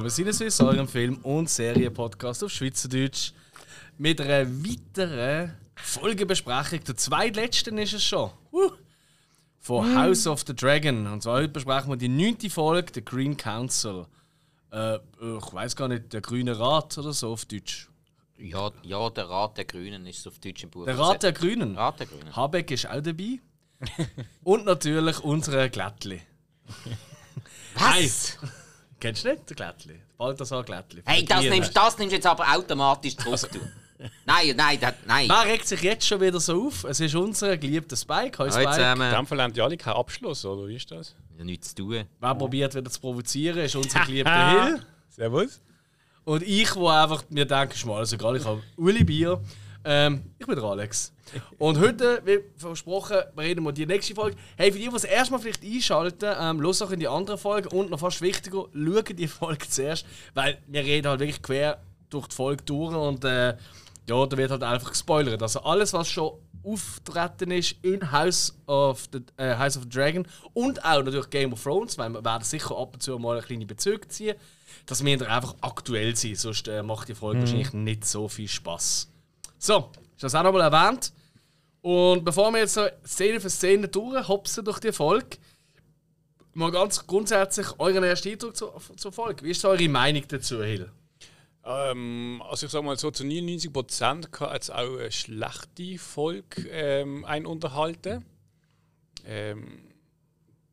Bei Sinneswiss, eurem Film- und Serienpodcast auf Schweizerdeutsch. Mit einer weiteren Folgebesprechung. Der zweitletzten ist es schon. Uh. Von House of the Dragon. Und zwar heute besprechen wir die neunte Folge, The Green Council. Äh, ich weiß gar nicht, der Grüne Rat oder so auf Deutsch. Ja, ja, der Rat der Grünen ist auf Deutsch im Buch. Der Rat der Grünen. Rat der Grünen. Habeck ist auch dabei. und natürlich unsere Glättli. Was? Kennst du nicht, der Glättli? Balthasar Glättli. Hey, das nimmst, das nimmst du jetzt aber automatisch zurück. Also- du. Nein, nein, das, nein. Wer regt sich jetzt schon wieder so auf? Es ist unser geliebter Spike. Hallo Spike. In zusammen. dem Fall haben die alle keinen Abschluss, oder wie ist das? Ja, nichts zu tun. Wer probiert wieder zu provozieren, ist unser geliebter Hill. Servus. Und ich, wo einfach mir denke, ist mir alles egal, ich habe Uli Bier. Ähm, ich bin der Alex. Und heute, wie versprochen, reden wir die nächste Folge. Hey, für die, die das erste Mal vielleicht einschalten, ähm, los auch in die andere Folge und noch fast wichtiger, schauen die Folge zuerst, weil wir reden halt wirklich quer durch die Folge durch und äh, ja, da wird halt einfach gespoilert. Also alles, was schon auftreten ist in House of the, äh, House of the Dragon und auch natürlich Game of Thrones, weil wir werden sicher ab und zu mal eine kleine Bezüge ziehen, dass wir da einfach aktuell sind, sonst äh, macht die Folge wahrscheinlich nicht so viel Spaß. So, ist das auch nochmal erwähnt. Und bevor wir jetzt so Szene für Szene durchhopsen durch die Folge, mal ganz grundsätzlich euren ersten Eindruck zur, zur Folge. Wie ist eure Meinung dazu, Hill? Ähm, also ich sag mal so, zu 99% kann jetzt auch eine schlechte Folge ähm, einen unterhalten. Ähm,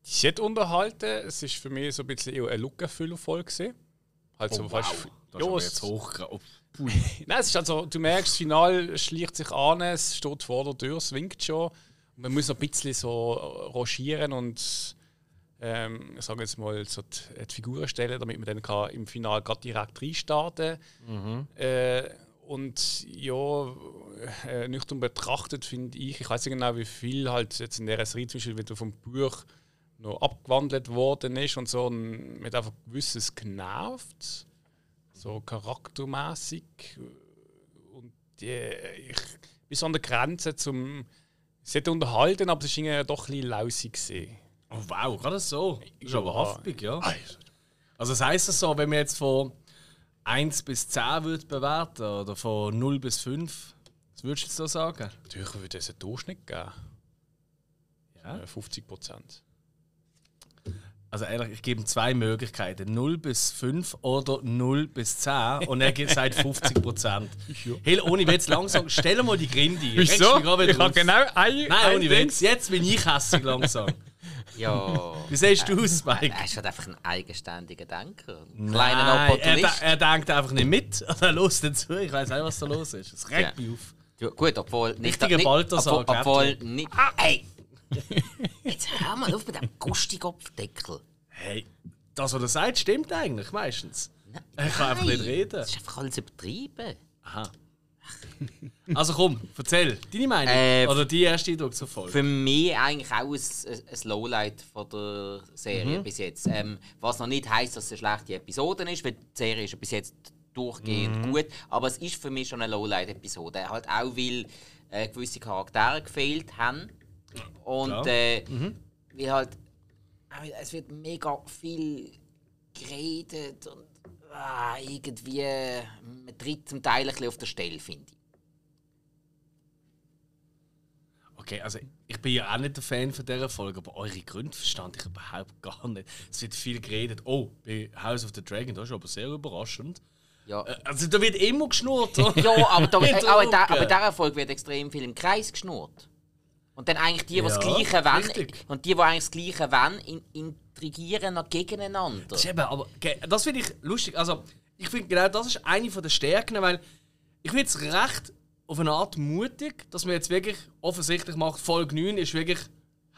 die hat unterhalten, es ist für mich so ein bisschen eher eine Lückenfüller-Folge. Halt so fast... Oh, Das ist Ja, es- jetzt hochgegangen. Nein, es ist also, du merkst, das Final schleicht sich an, es steht vor der Tür, es winkt schon. Man muss ein bisschen so rochieren und ähm, ich sage jetzt mal so die, die Figuren stellen, damit man dann kann im Final gerade direkt reinstarten kann. Äh, und ja, äh, nüchtern betrachtet finde ich, ich weiß nicht genau, wie viel halt jetzt in dieser Serie zum Beispiel wieder vom Buch noch abgewandelt worden ist und so, und mit einfach gewisses genervt so charaktermäßig und die, ich bin so an der Grenze zum es hat unterhalten, aber es war doch ein bisschen lausig gesehen. Oh wow, gerade so. Das ist aber Ja. haftig, ja. Also das heisst es so, wenn man jetzt von 1 bis 10 würde bewerten oder von 0 bis 5, was würdest du da sagen? Natürlich würde es einen Durchschnitt geben. Ja. Äh, 50 Prozent. Also ehrlich, ich gebe ihm zwei Möglichkeiten. 0 bis 5 oder 0 bis 10 und er gibt seit 50 Prozent. Hill, ohne Witz, langsam, stell mal die. Regst mich gerade wieder auf. genau ein. Nein, ohne Witz, jetzt bin ich hässlich langsam. Ja. Wie siehst du aus, Spike? Er ist halt einfach ein eigenständiger Denker. Ein Nein, kleiner er, Opportunist. er denkt einfach nicht mit. Er los dazu. Ich weiß nicht, was da los ist. Es regt Ja. mich auf. Ja, gut, obwohl nicht. Richtiger nicht Balthasar, obwohl, obwohl nicht. Ey! Jetzt hör mal auf mit dem Gustigopfdeckel. Hey, das, was er sagt, stimmt eigentlich meistens. Er kann einfach nicht reden. Das ist einfach alles übertrieben. Aha. Also komm, erzäll, deine Meinung. Äh, Oder die erste Eindruck zur Folge. Für mich eigentlich auch ein, ein Lowlight von der Serie Mhm. bis jetzt. Ähm, was noch nicht heisst, dass es eine schlechte Episode ist, weil die Serie ist ja bis jetzt durchgehend Mhm. gut. Aber es ist für mich schon eine Lowlight-Episode. Halt auch, weil äh, gewisse Charaktere gefehlt haben. Und äh, Mhm. halt wieder- es wird mega viel geredet und ah, irgendwie man tritt zum Teil ein bisschen auf der Stelle, finde ich. Okay, also ich bin ja auch nicht der Fan von dieser Folge, aber eure Gründe verstand ich überhaupt gar nicht. Es wird viel geredet. Oh, bei House of the Dragon, das ist aber sehr überraschend. Ja. Äh, Also da wird immer geschnurrt. Ja, aber, da, auch in der, aber in dieser Folge wird extrem viel im Kreis geschnurrt. Und dann eigentlich die, die das Ja, Gleiche wollen, richtig. und die, die eigentlich das Gleiche wollen, in, intrigieren noch gegeneinander. Das, eben, aber, das finde ich lustig. Also, ich finde genau das ist eine von der Stärken, weil ich finde es recht auf eine Art mutig, dass man jetzt wirklich offensichtlich macht, Folge 9 ist wirklich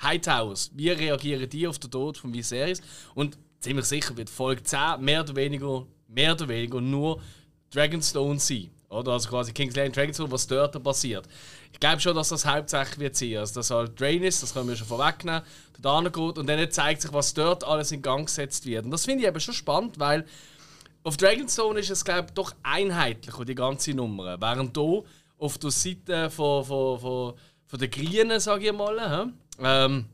Hightowers. Wie reagieren die auf den Tod von Viserys? Und ziemlich sicher wird Folge 10 mehr oder weniger, mehr oder weniger nur Dragonstone sein. Oder? Also quasi King's Landing Dragonstone, was dort passiert. Ich glaube schon, dass das hauptsächlich wird sein. Also, dass halt Drain ist, das können wir schon vorwegnehmen, dort hingeht und dann zeigt sich, was dort alles in Gang gesetzt wird. Und das finde ich eben schon spannend, weil auf Dragonstone ist es, glaube ich, doch einheitlich, die ganze Nummer. Während hier auf der Seite von, von, von, von den Grünen, sage ich mal, ähm,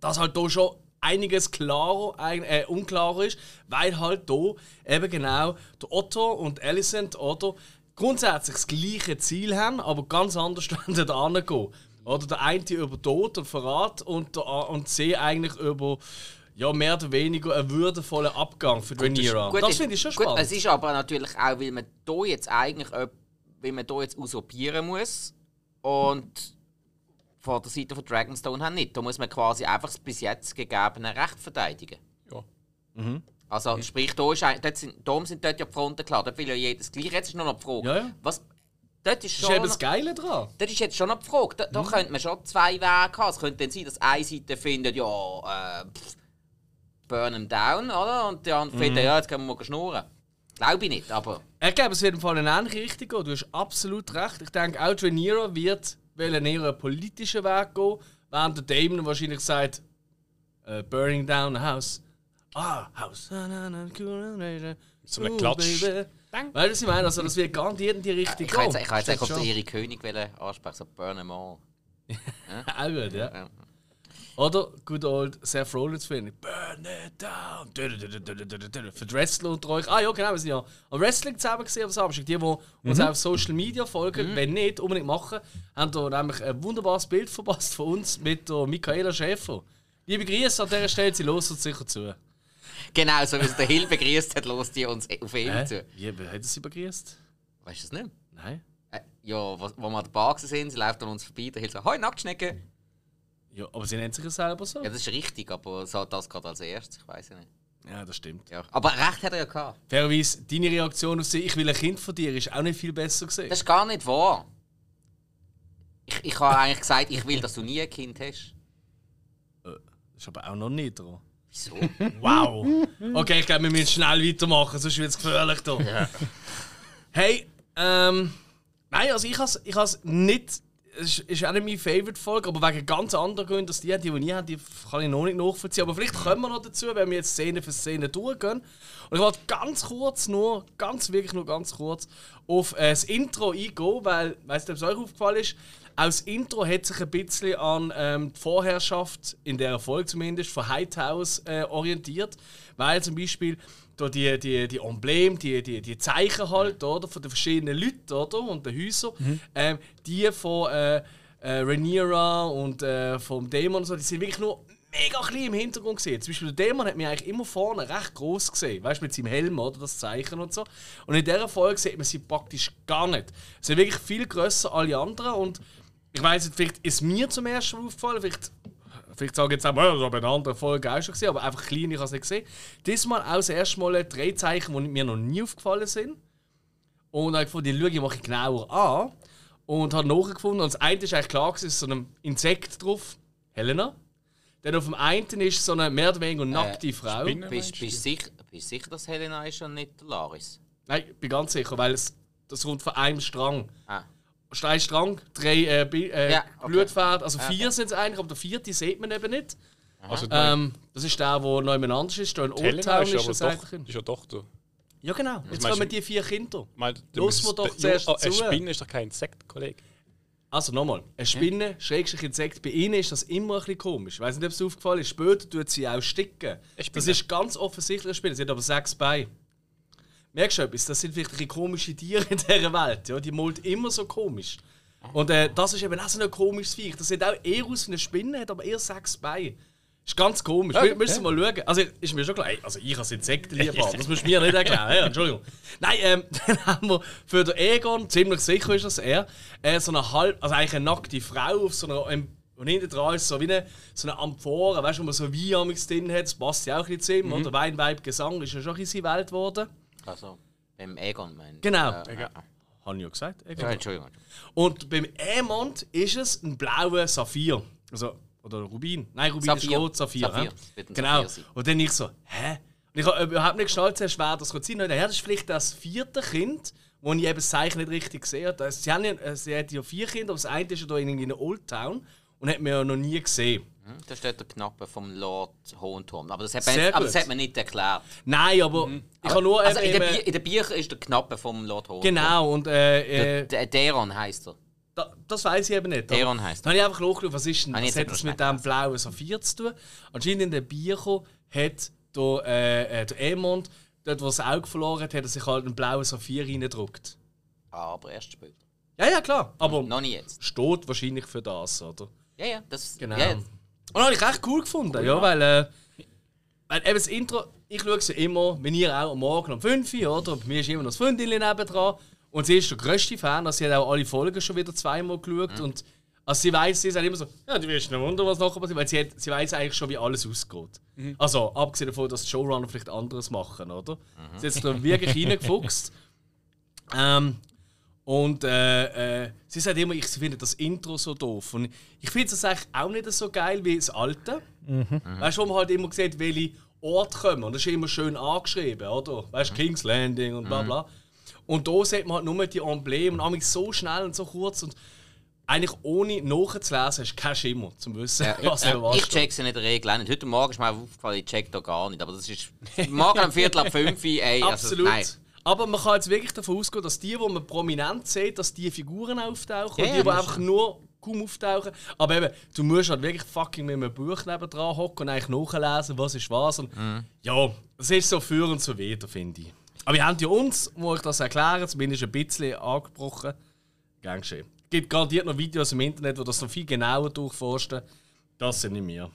dass halt hier schon einiges klarer, äh, unklarer ist, weil halt hier eben genau der Otto und Alicent oder grundsätzlich das gleiche Ziel haben, aber ganz anders da gehen. Oder der eine über Tod und Verrat und, der, und sie eigentlich über ja, mehr oder weniger einen würdevollen Abgang für Rhaenyra. Das, das finde ich schon gut, spannend. Es ist aber natürlich auch, weil man hier jetzt eigentlich weil man hier jetzt usurpieren muss und von der Seite von Dragonstone haben nicht. Da muss man quasi einfach das bis jetzt gegebene Recht verteidigen. Ja. Mhm. Also mhm. sprich, da ist, dort sind, darum sind dort ja die Fronten klar. Dort will ja jedes gleich. Jetzt ist nur noch die Frage, ja, ja. was... Dort ist, schon das ist eben das Geile dran. Das ist jetzt schon noch die Frage. Da, da mhm. könnte man schon zwei Wege haben. Es könnte dann sein, dass eine Seite findet, ja, äh, pff, burn them down, oder? Und die andere mhm. findet, ja, jetzt können wir mal schnurren. Glaube ich nicht, aber... Ich glaube, es wird im Fall eine ähnliche Richtung gehen. Du hast absolut recht. Ich denke, auch Rhaenyra wird wollen eher einen politischen Weg gehen, während der Damon wahrscheinlich sagt, uh, burning down a house. Ah, house. So ein Klatsch. Weißt du, was ich meine? Also, das wird garantiert in die Richtung Ich wollte jetzt eigentlich auf den Erik König ansprechen, so burn them all. ja? Auch gut, ja. ja. Oder good old Seth Rollins finde Burn it down. Für die Wrestler unter euch. Ah ja, genau, wir sind ja am Wrestling zusammen gesehen am Samstag. Die, die uns mhm. auf Social Media folgen, mhm. wenn nicht, unbedingt machen, haben da nämlich ein wunderbares Bild verpasst von uns mit der Michaela Schäfer. Liebe Grüße an dieser Stelle, sie los uns sicher zu. Genau, so wie es der Hill begrüßt hat, los die uns auf ihn äh? zu. Wie hat er sie begrüßt? Weißt du es nicht? Nein. Äh, ja, wo, wo wir an der Bar sind, sie läuft an uns vorbei, der Hill sagt: Hoi, Nacktschnecke! Ja, aber sie nennt sich ja selber so. Ja, das ist richtig, aber so das gerade als erstes, ich weiß nicht. Ja, das stimmt. Ja. Aber recht hat er ja gehabt. Fairerweise, deine Reaktion auf sie, ich will ein Kind von dir, ist auch nicht viel besser gesehen. Das ist gar nicht wahr. Ich, ich habe eigentlich gesagt, ich will, dass du nie ein Kind hast. Äh, das ist aber auch noch nicht dran. Wieso? Wow! Okay, ich glaube, wir müssen schnell weitermachen, sonst wird es gefährlich hier. Ja. Hey, ähm. Nein, also ich habe es ich nicht es ist auch nicht meine Favorite-Folge, aber wegen ganz anderen Gründen, dass die, die, die ich habe, die kann ich noch nicht nachvollziehen. Aber vielleicht kommen wir noch dazu, wenn wir jetzt Szene für Szene durchgehen. Und ich wollte ganz kurz nur, ganz wirklich nur ganz kurz, auf äh, das Intro eingehen, weil, weißt du, ob es euch aufgefallen ist, auch das Intro hat sich ein bisschen an ähm, die Vorherrschaft, in der Erfolg zumindest, von Hightower äh, orientiert. Weil zum Beispiel da die, die, die Embleme, die, die, die Zeichen halt, oder, von den verschiedenen Leuten oder, und den Häusern, mhm. ähm, die von äh, äh, Rhaenyra und äh, vom Dämon und so, die sind wirklich nur mega klein im Hintergrund gesehen. Zum Beispiel der Dämon hat mich eigentlich immer vorne recht groß gesehen, weißt du, mit seinem Helm oder das Zeichen und so. Und in dieser Folge sieht man sie praktisch gar nicht. Sie sind wirklich viel grösser als alle anderen und ich weiß nicht, vielleicht ist mir zum ersten Mal aufgefallen, vielleicht Vielleicht sage ich jetzt auch, das habe in einer anderen Folge auch schon gesehen, aber einfach klein, ich habe es nicht gesehen. Diesmal auch das erste Mal drei Zeichen, die mir noch nie aufgefallen sind. Und ich gefunden, die schaue ich mal genauer an. Und habe nachgefunden, und das eine ist eigentlich klar, es ist so ein Insekt drauf, Helena. Dann auf dem einen ist so eine mehr oder weniger nackte äh, Frau. Spinne, bist du sicher, sicher, dass Helena ist und nicht Laris? Nein, ich bin ganz sicher, weil es, das kommt von einem Strang. Ah. Steinstrang, drei äh, äh, ja, okay. Blutpferde, also vier ja, sind es eigentlich, aber der vierte sieht man eben nicht. Also, ähm, das ist der, der neu anders ist, da in Old Town ist, ist das doch, ist ja Tochter. Ja genau, jetzt kommen die vier Kinder. Los wir doch zuerst ja, Eine Spinne ist doch kein Insekt, Kollege. Also nochmal, eine Spinne. Schrägstrich Insekt, bei ihnen ist das immer ein bisschen komisch. Ich weiß nicht, ob es aufgefallen ist. Später tut sie auch sticken. Das ist ganz offensichtlich eine Spinne. Sie hat aber sechs Beine. Merkst du etwas? Das sind vielleicht komische Tiere in dieser Welt. Ja? Die malt immer so komisch. Und äh, das ist eben auch so ein komisches Viech. Das sieht auch eher aus wie eine Spinne, hat aber eher sechs Beine. Ist ganz komisch. Okay. Müssen wir mal schauen. Also, ist mir schon klar. Also, ich als Insektenliebhaber, das musst du mir nicht erklären. Ja, Entschuldigung. Nein, ähm, dann haben wir für den Egon, ziemlich sicher ist das er, äh, so eine halb, also eigentlich eine nackte Frau auf so einer. Ähm, und hinten dran ist so wie eine, so eine Amphore, weißt du, wo man so Wein drin hat. Das passt ja auch ein bisschen zu ihm. Mhm. Oder Wein, Weib, Gesang ist ja schon in seine Welt geworden. Also, beim Egon, mein Genau. Äh, ja. Habe ich ja gesagt. Egon. Ja, Entschuldigung. Und beim Emond ist es ein blauer Saphir. Also, oder Rubin. Nein, Rubin Saphir. ist rot, Saphir. Saphir. Genau. Saphir und dann ich so, hä? Und ich habe überhaupt nicht geschnallt, wie schwer das sein könnte. Ja, das ist vielleicht das vierte Kind, wo ich eben das Zeichen nicht richtig gesehen habe. Sie, haben ja, sie hat ja vier Kinder, aber das eine ist ja hier in Old Town und hat mir ja noch nie gesehen. Mhm, da steht der Knappe vom Lord Hohenturm. Aber das hat man, nicht, aber das hat man nicht erklärt. Nein, aber mhm. ich habe nur. Also in, der in der Bücher ist der Knappe vom Lord Hohenturm. Genau, und. Äh, äh, der, der Deron heisst er. Da, das weiß ich eben nicht. Theron Aber heisst Dann habe ich einfach nachgeschaut, was, ist denn, Habe ich was jetzt hat das aber mit dem blauen Saphir zu tun. Anscheinend in der Bierko hat der, äh, äh, der Emond, dort wo er das Auge verloren hat, hat er sich halt einen blauen Saphir reingedruckt. Aber erst später. Ja, ja, klar. Aber Noch nicht jetzt. steht wahrscheinlich für das, oder? Ja, ja, das. Genau. Ja, Und das habe ich echt cool gefunden, ja, weil, äh, weil eben das Intro, ich schaue sie immer, wenn ihr auch am Morgen um 5 Uhr, oder? Bei mir ist immer noch das Freundin nebendran. Und sie ist der grösste Fan, also sie hat auch alle Folgen schon wieder zweimal geschaut. Und also sie weiß, sie sagt immer so, ja, du wirst nicht wundern, was nachher passiert, weil sie, hat, sie weiß eigentlich schon, wie alles ausgeht. Also, abgesehen davon, dass die Showrunner vielleicht anderes machen, oder? Sie hat sich da wirklich reingefuchst. Ähm, und äh, äh, sie sagt immer, ich finde das Intro so doof. Und ich finde es eigentlich auch nicht so geil wie das alte. Weißt du, wo man halt immer sieht, welche Orte kommen. Und das ist immer schön angeschrieben, oder? Weißt du, King's Landing und bla bla. Und da sieht man halt nur die Embleme und manchmal so schnell und so kurz. Und eigentlich ohne nachzulesen hast du keinen Schimmer, zum wissen, was Ja, für was ich steht. check sie in der Regel auch nicht. Heute Morgen ist mir aufgefallen, ich check da gar nicht. Aber das ist morgen um Viertel ab fünf, ey. Also, Absolut. nein. Aber man kann jetzt wirklich davon ausgehen, dass die, die man prominent sieht, dass die Figuren auftauchen. Ja, und die, die einfach nur kaum auftauchen. Aber eben, du musst halt wirklich fucking mit einem Buch nebendran hocken und eigentlich nachlesen, was ist was. Und Mhm. Ja, es ist so für und so wieder, finde ich. Aber wir haben ja uns, wo ich das erkläre, zumindest ein bisschen angebrochen. Gern geschehen. Es gibt garantiert noch Videos im Internet, wo das noch viel genauer durchforsten. Das sind nicht wir.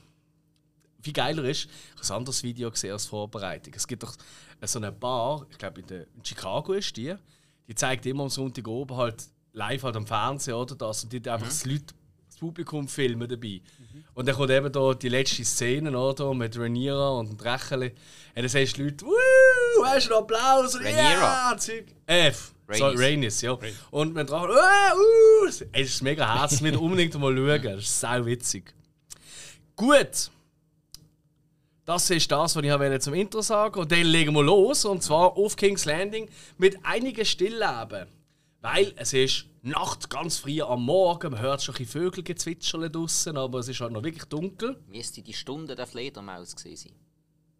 Viel geiler ist, ich habe ein anderes Video gesehen als Vorbereitung. Es gibt doch so eine Bar, ich glaube in, der- in Chicago ist die, die zeigt immer am Sonntag oben halt live halt am Fernsehen oder das und die hat einfach das, Leute, das Publikum filmen dabei. Und dann kommt eben da die letzte Szene oder, mit Rhaenyra und dem Drecheli. Und dann siehst du Leute, «Wuh, hast du noch Applaus?» Rhaenyra? «Ja!» Äh, f- sorry, Rhaenys. Rhaenys, ja. Und man drauf, «Uh, uh!» Es ist mega herzlich, mit unbedingt mal schauen. Das ist sau witzig. Gut. Das ist das, was ich wollte zum Intro sagen Und dann legen wir los. Und zwar auf King's Landing mit einigen Stillleben. Weil es ist Nacht ganz früh am Morgen. Man hört schon ein Vögel gezwitschern draussen, aber es ist halt noch wirklich dunkel. Müsste die Stunde der Fledermaus gewesen sein.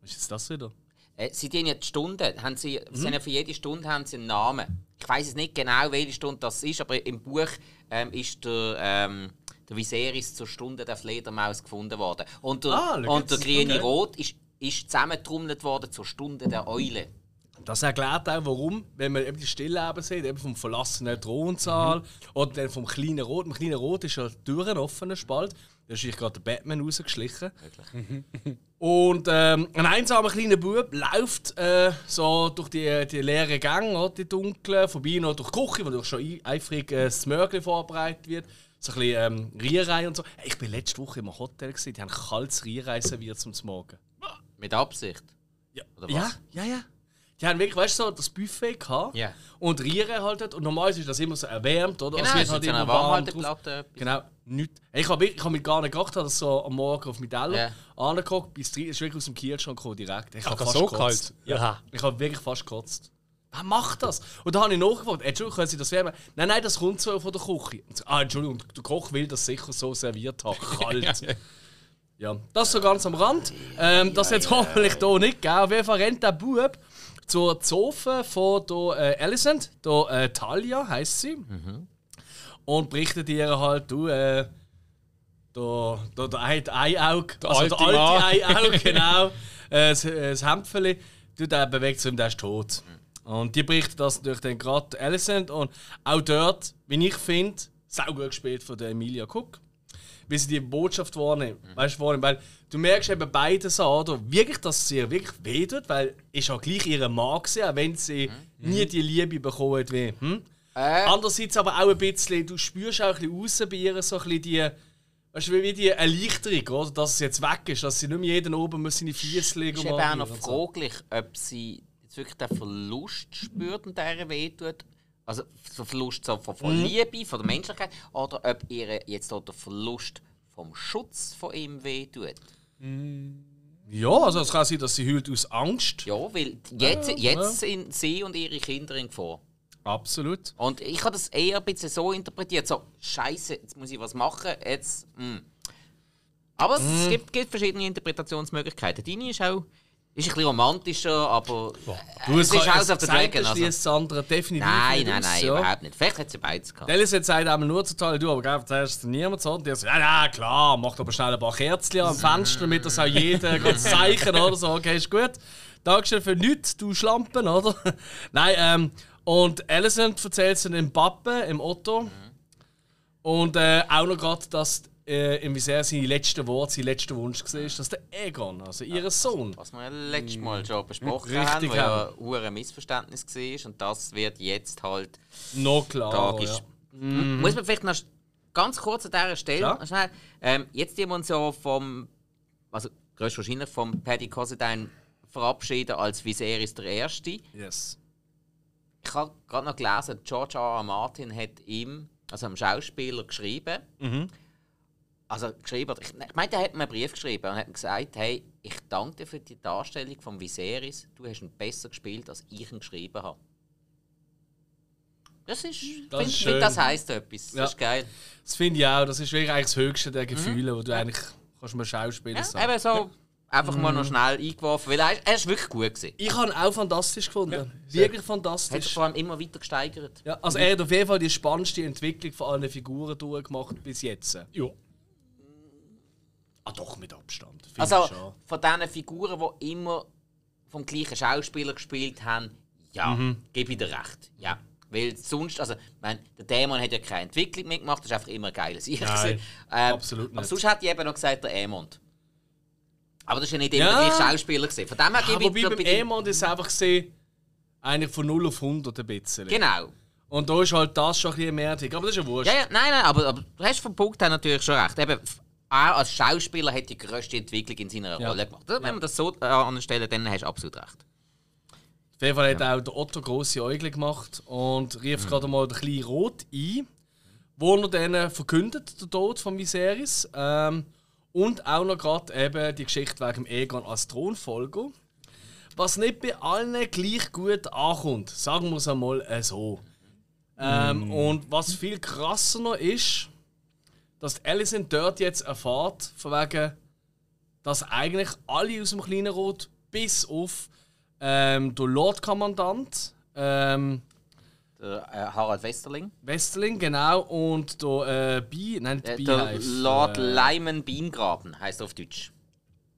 Was ist jetzt das wieder? Äh, sie haben ja die Stunden, haben sie, Mhm. sie haben ja für jede Stunde haben sie einen Namen. Ich weiß es nicht genau, welche Stunde das ist, aber im Buch ähm, ist der, ähm, der Viserys zur Stunde der Fledermaus gefunden worden. Und der, Ah, und der grüne Okay. Rot ist, ist zusammengetrommelt worden zur Stunde der Eule. Das erklärt auch, warum, wenn man eben die Stillleben sieht, eben vom verlassenen Thronsaal oder dann vom kleinen Rot. Im kleinen Rot ist ja die Tür ein offener Spalt. Da ist eigentlich gerade der Batman rausgeschlichen. Und ähm, ein einsamer kleiner Bub läuft äh, so durch die, die leeren Gänge, die dunklen, vorbei noch durch die Küche, wo durch schon ei- eifrig äh, das vorbereitet wird. So ein bisschen ähm, Rührei und so. Hey, ich war letzte Woche im Hotel, gewesen, die haben kaltes Rührei serviert zum Morgen. Mit Absicht. Ja, Oder ja, was? ja, ja. Die haben wirklich, weißt du, so das Buffet gehabt Ja. und Rieren halt. dort. Und normalerweise ist das immer so erwärmt, oder? Genau, es es ist so eine warm drauf. Warmhalteplatte. Genau, nichts. Ich habe ich hab mich gar nicht gedacht, dass so am Morgen auf Teller Ja. angeguckt bis drei, ist wirklich aus dem Kühlschrank gekommen, direkt. Ich habe fast so gekotzt. kalt? Ja, ich habe wirklich fast gekotzt. Wer macht das? Und da habe ich nachgefragt, Entschuldigung, können Sie das wärmen? Nein, nein, das kommt so von der Küche. Und so, ah, Entschuldigung, der Koch will das sicher so serviert haben, kalt. Ja, das so ganz am Rand. Ähm, das jetzt hoffentlich hier nicht gegeben. Auf jeden Fall rennt der Bub zur Zofe von der äh, Alicent, der äh, Talia heisst sie. Und berichtet ihr halt, du, äh, der, der, der ein Eiaug, Der also alte der alte. Eiaug, genau, äh, das, äh, das Hämpfeli, du, der bewegt sich der ist tot. Und die berichtet das natürlich dann gerade Alicent und auch dort, wie ich finde, saugut gespielt von der Emilia Cook wie sie die Botschaft wahrnehmen. Weißt du, wahrnehmen? Weil du merkst eben beide so, oder? Wirklich, dass es ihr wirklich wehtut, weil ist ja gleich ihre Mann gewesen, auch wenn sie nie die Liebe bekommen hat wie. Hm? Äh, Andererseits aber auch ein bisschen, du spürst auch ein bisschen raus bei ihr so ein bisschen die, weißt du, wie die Erleichterung, oder? Dass es jetzt weg ist, dass sie nicht mehr jeden oben muss seine Füße legen ist eben auch noch fraglich, ob sie jetzt wirklich den Verlust spürt und der wehtut. Also der Verlust so von, von Mhm. Liebe, von der Menschlichkeit, oder ob ihr jetzt auch der Verlust vom Schutz von ihm wehtut. Ja, also es kann sein, dass sie heult aus Angst. Ja, weil jetzt, jetzt sind sie und ihre Kinder in Gefahr. Absolut. Und ich habe das eher ein bisschen so interpretiert, so, Scheiße, jetzt muss ich was machen, jetzt. mm. Aber Mhm. es gibt, gibt verschiedene Interpretationsmöglichkeiten. Deine ist auch Ist ein bisschen romantischer, aber Du, es ist House of the Dragon. Also. das andere definitiv Nein, nicht nein, aus, nein, ja. überhaupt nicht. Vielleicht hat sie beides gehabt. Hat gesagt einmal nur zu Teil, du, aber gell, zuerst niemand so. Und der so, ja, ja, klar, macht aber schnell ein paar Kerzen am Fenster, damit das auch jeder kann zeichnen oder so. Okay, ist gut. Dankeschön für nichts, du Schlampen, oder? Nein, ähm, und Alicent erzählt es dem Pappe, im Otto. Und äh, auch noch gerade, dass äh, im Viseur seine letzten Worte, sein letzter Wunsch war, dass der Egon, also ihr Sohn, Was wir ja letztes Mal schon besprochen Richtig haben, wo ja ein Missverständnis war. Und das wird jetzt halt noch klarer. Ja. Muss man vielleicht noch ganz kurz an dieser Stelle schnell, ähm, jetzt die wir uns ja vom, also größtwahrscheinlich vom Paddy Considine verabschieden als Viserys der Erste. Yes. Ich habe gerade noch gelesen, George R. R. Martin hat ihm, also einem Schauspieler, geschrieben. Also geschrieben, ich, ich meine, er hat mir einen Brief geschrieben und hat mir gesagt, hey, ich danke dir für die Darstellung von Viserys. Du hast ihn besser gespielt, als ich ihn geschrieben habe. Das ist, Das find, ist schön. das heisst etwas. Ja. Das ist geil. Das finde ich auch. Das ist wirklich eigentlich das höchste der Gefühle, wo du eigentlich kannst mir Schauspieler Ja, sagen. eben so einfach mal Mhm. noch schnell eingeworfen, weil er, er ist wirklich gut gewesen. Ich habe ihn auch fantastisch gefunden. wirklich Hat sich fantastisch. vor allem immer weiter gesteigert. Ja, also er hat auf jeden Fall die spannendste Entwicklung von allen Figuren durchgemacht bis jetzt. Ja. Ah doch, mit Abstand. Finde Also von diesen Figuren, die immer vom gleichen Schauspieler gespielt haben, ja, Mhm. gebe ich dir recht. Ja. Weil sonst, also, ich meine, der Dämon hat ja keine Entwicklung mitgemacht, das ist einfach immer ein geiles Ich. Nein, ähm, absolut Aber nicht. sonst hätte ich eben noch gesagt, der Emond. Aber das war ja nicht immer Ja. der gleiche Schauspieler. Gewesen. Von dem her Ja, gebe ich beim Emond ist es einfach gesehen, eigentlich von 0 auf 100 ein bisschen. Genau. Und da ist halt das schon ein bisschen mehr. Aber das ist ja wurscht. Ja, ja, nein, nein, aber, aber du hast vom Punkt her natürlich schon recht. Eben, er als Schauspieler hat die grösste Entwicklung in seiner Ja. Rolle gemacht. Wenn wir das so äh, anstellen, dann hast du absolut recht. Auf jeden Fall hat auch der Otto grosse Äugle gemacht und rief gerade mal den kleinen Rot ein, wo er dann verkündet, der Tod von Viserys. Ähm, und auch noch gerade eben die Geschichte wegen Egon als Thronfolger. Was nicht bei allen gleich gut ankommt, sagen wir es einmal äh, so. Ähm, Und was viel krasser noch ist, dass Alicent dort jetzt erfahrt, von wegen, dass eigentlich alle aus dem kleinen Rot bis auf ähm, der Lordkommandant ähm, Der äh, Harald Westerling. Westerling, genau, und der äh, Bi, nein, nicht Äh, Bi der heißt, Lord äh, Lyman Beangraben heißt auf Deutsch.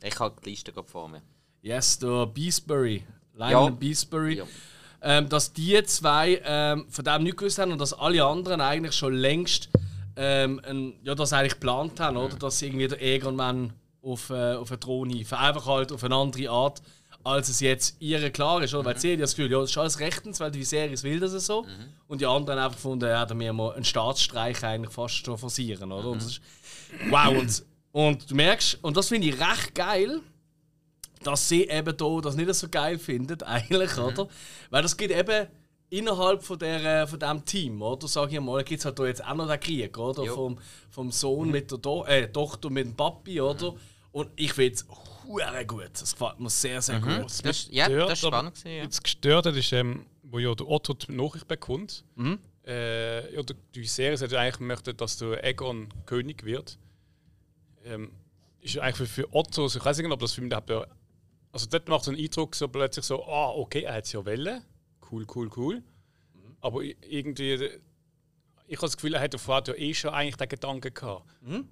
Ich habe die Liste gerade vor mir. Yes, der Beesbury. Lyman Ja. Beesbury. Ja. Ähm, dass die zwei ähm, von dem nicht gewusst haben und dass alle anderen eigentlich schon längst ähm, ein, ja, das eigentlich geplant haben, oder? Dass sie irgendwie der Egon Man auf, äh, auf den Thron hieven. Einfach halt auf eine andere Art, als es jetzt ihr klar ist. Oder? Weil sie haben ja das Gefühl, ja, das ist alles rechtens, weil die Viserys will das so. Und die anderen haben einfach gefunden, ja, da müssen wir einen Staatsstreich eigentlich fast schon forcieren, oder? Und das ist, wow, und, und du merkst, und das finde ich recht geil, dass sie eben hier das nicht so geil findet, eigentlich, oder? Weil das geht eben innerhalb von, der, äh, von diesem Team, oder? Sag ich mal, gibt es halt da jetzt auch noch den Krieg, oder? Jo. Vom, vom Sohn mit der Do äh, Tochter mit dem Papi, oder? Und ich finde es hure gut. Das gefällt mir sehr, sehr gut. Das, ist- ja, Stört, das ist spannend. Gewesen, ja. Jetzt gestört hat, ist, ähm, wo ja der Otto die Nachricht bekommt. Äh, ja, die Serie hat ja eigentlich möchte, dass der Egon König wird. Ähm, ist eigentlich für, für Otto, also ich weiß nicht, ob das für mich überhaupt- also dort macht so einen Eindruck so plötzlich so, ah, okay, er hat es ja wollen. Cool, cool, cool. Aber i- irgendwie, ich habe das Gefühl, er hat vorher ja eh schon eigentlich den Gedanken gehabt.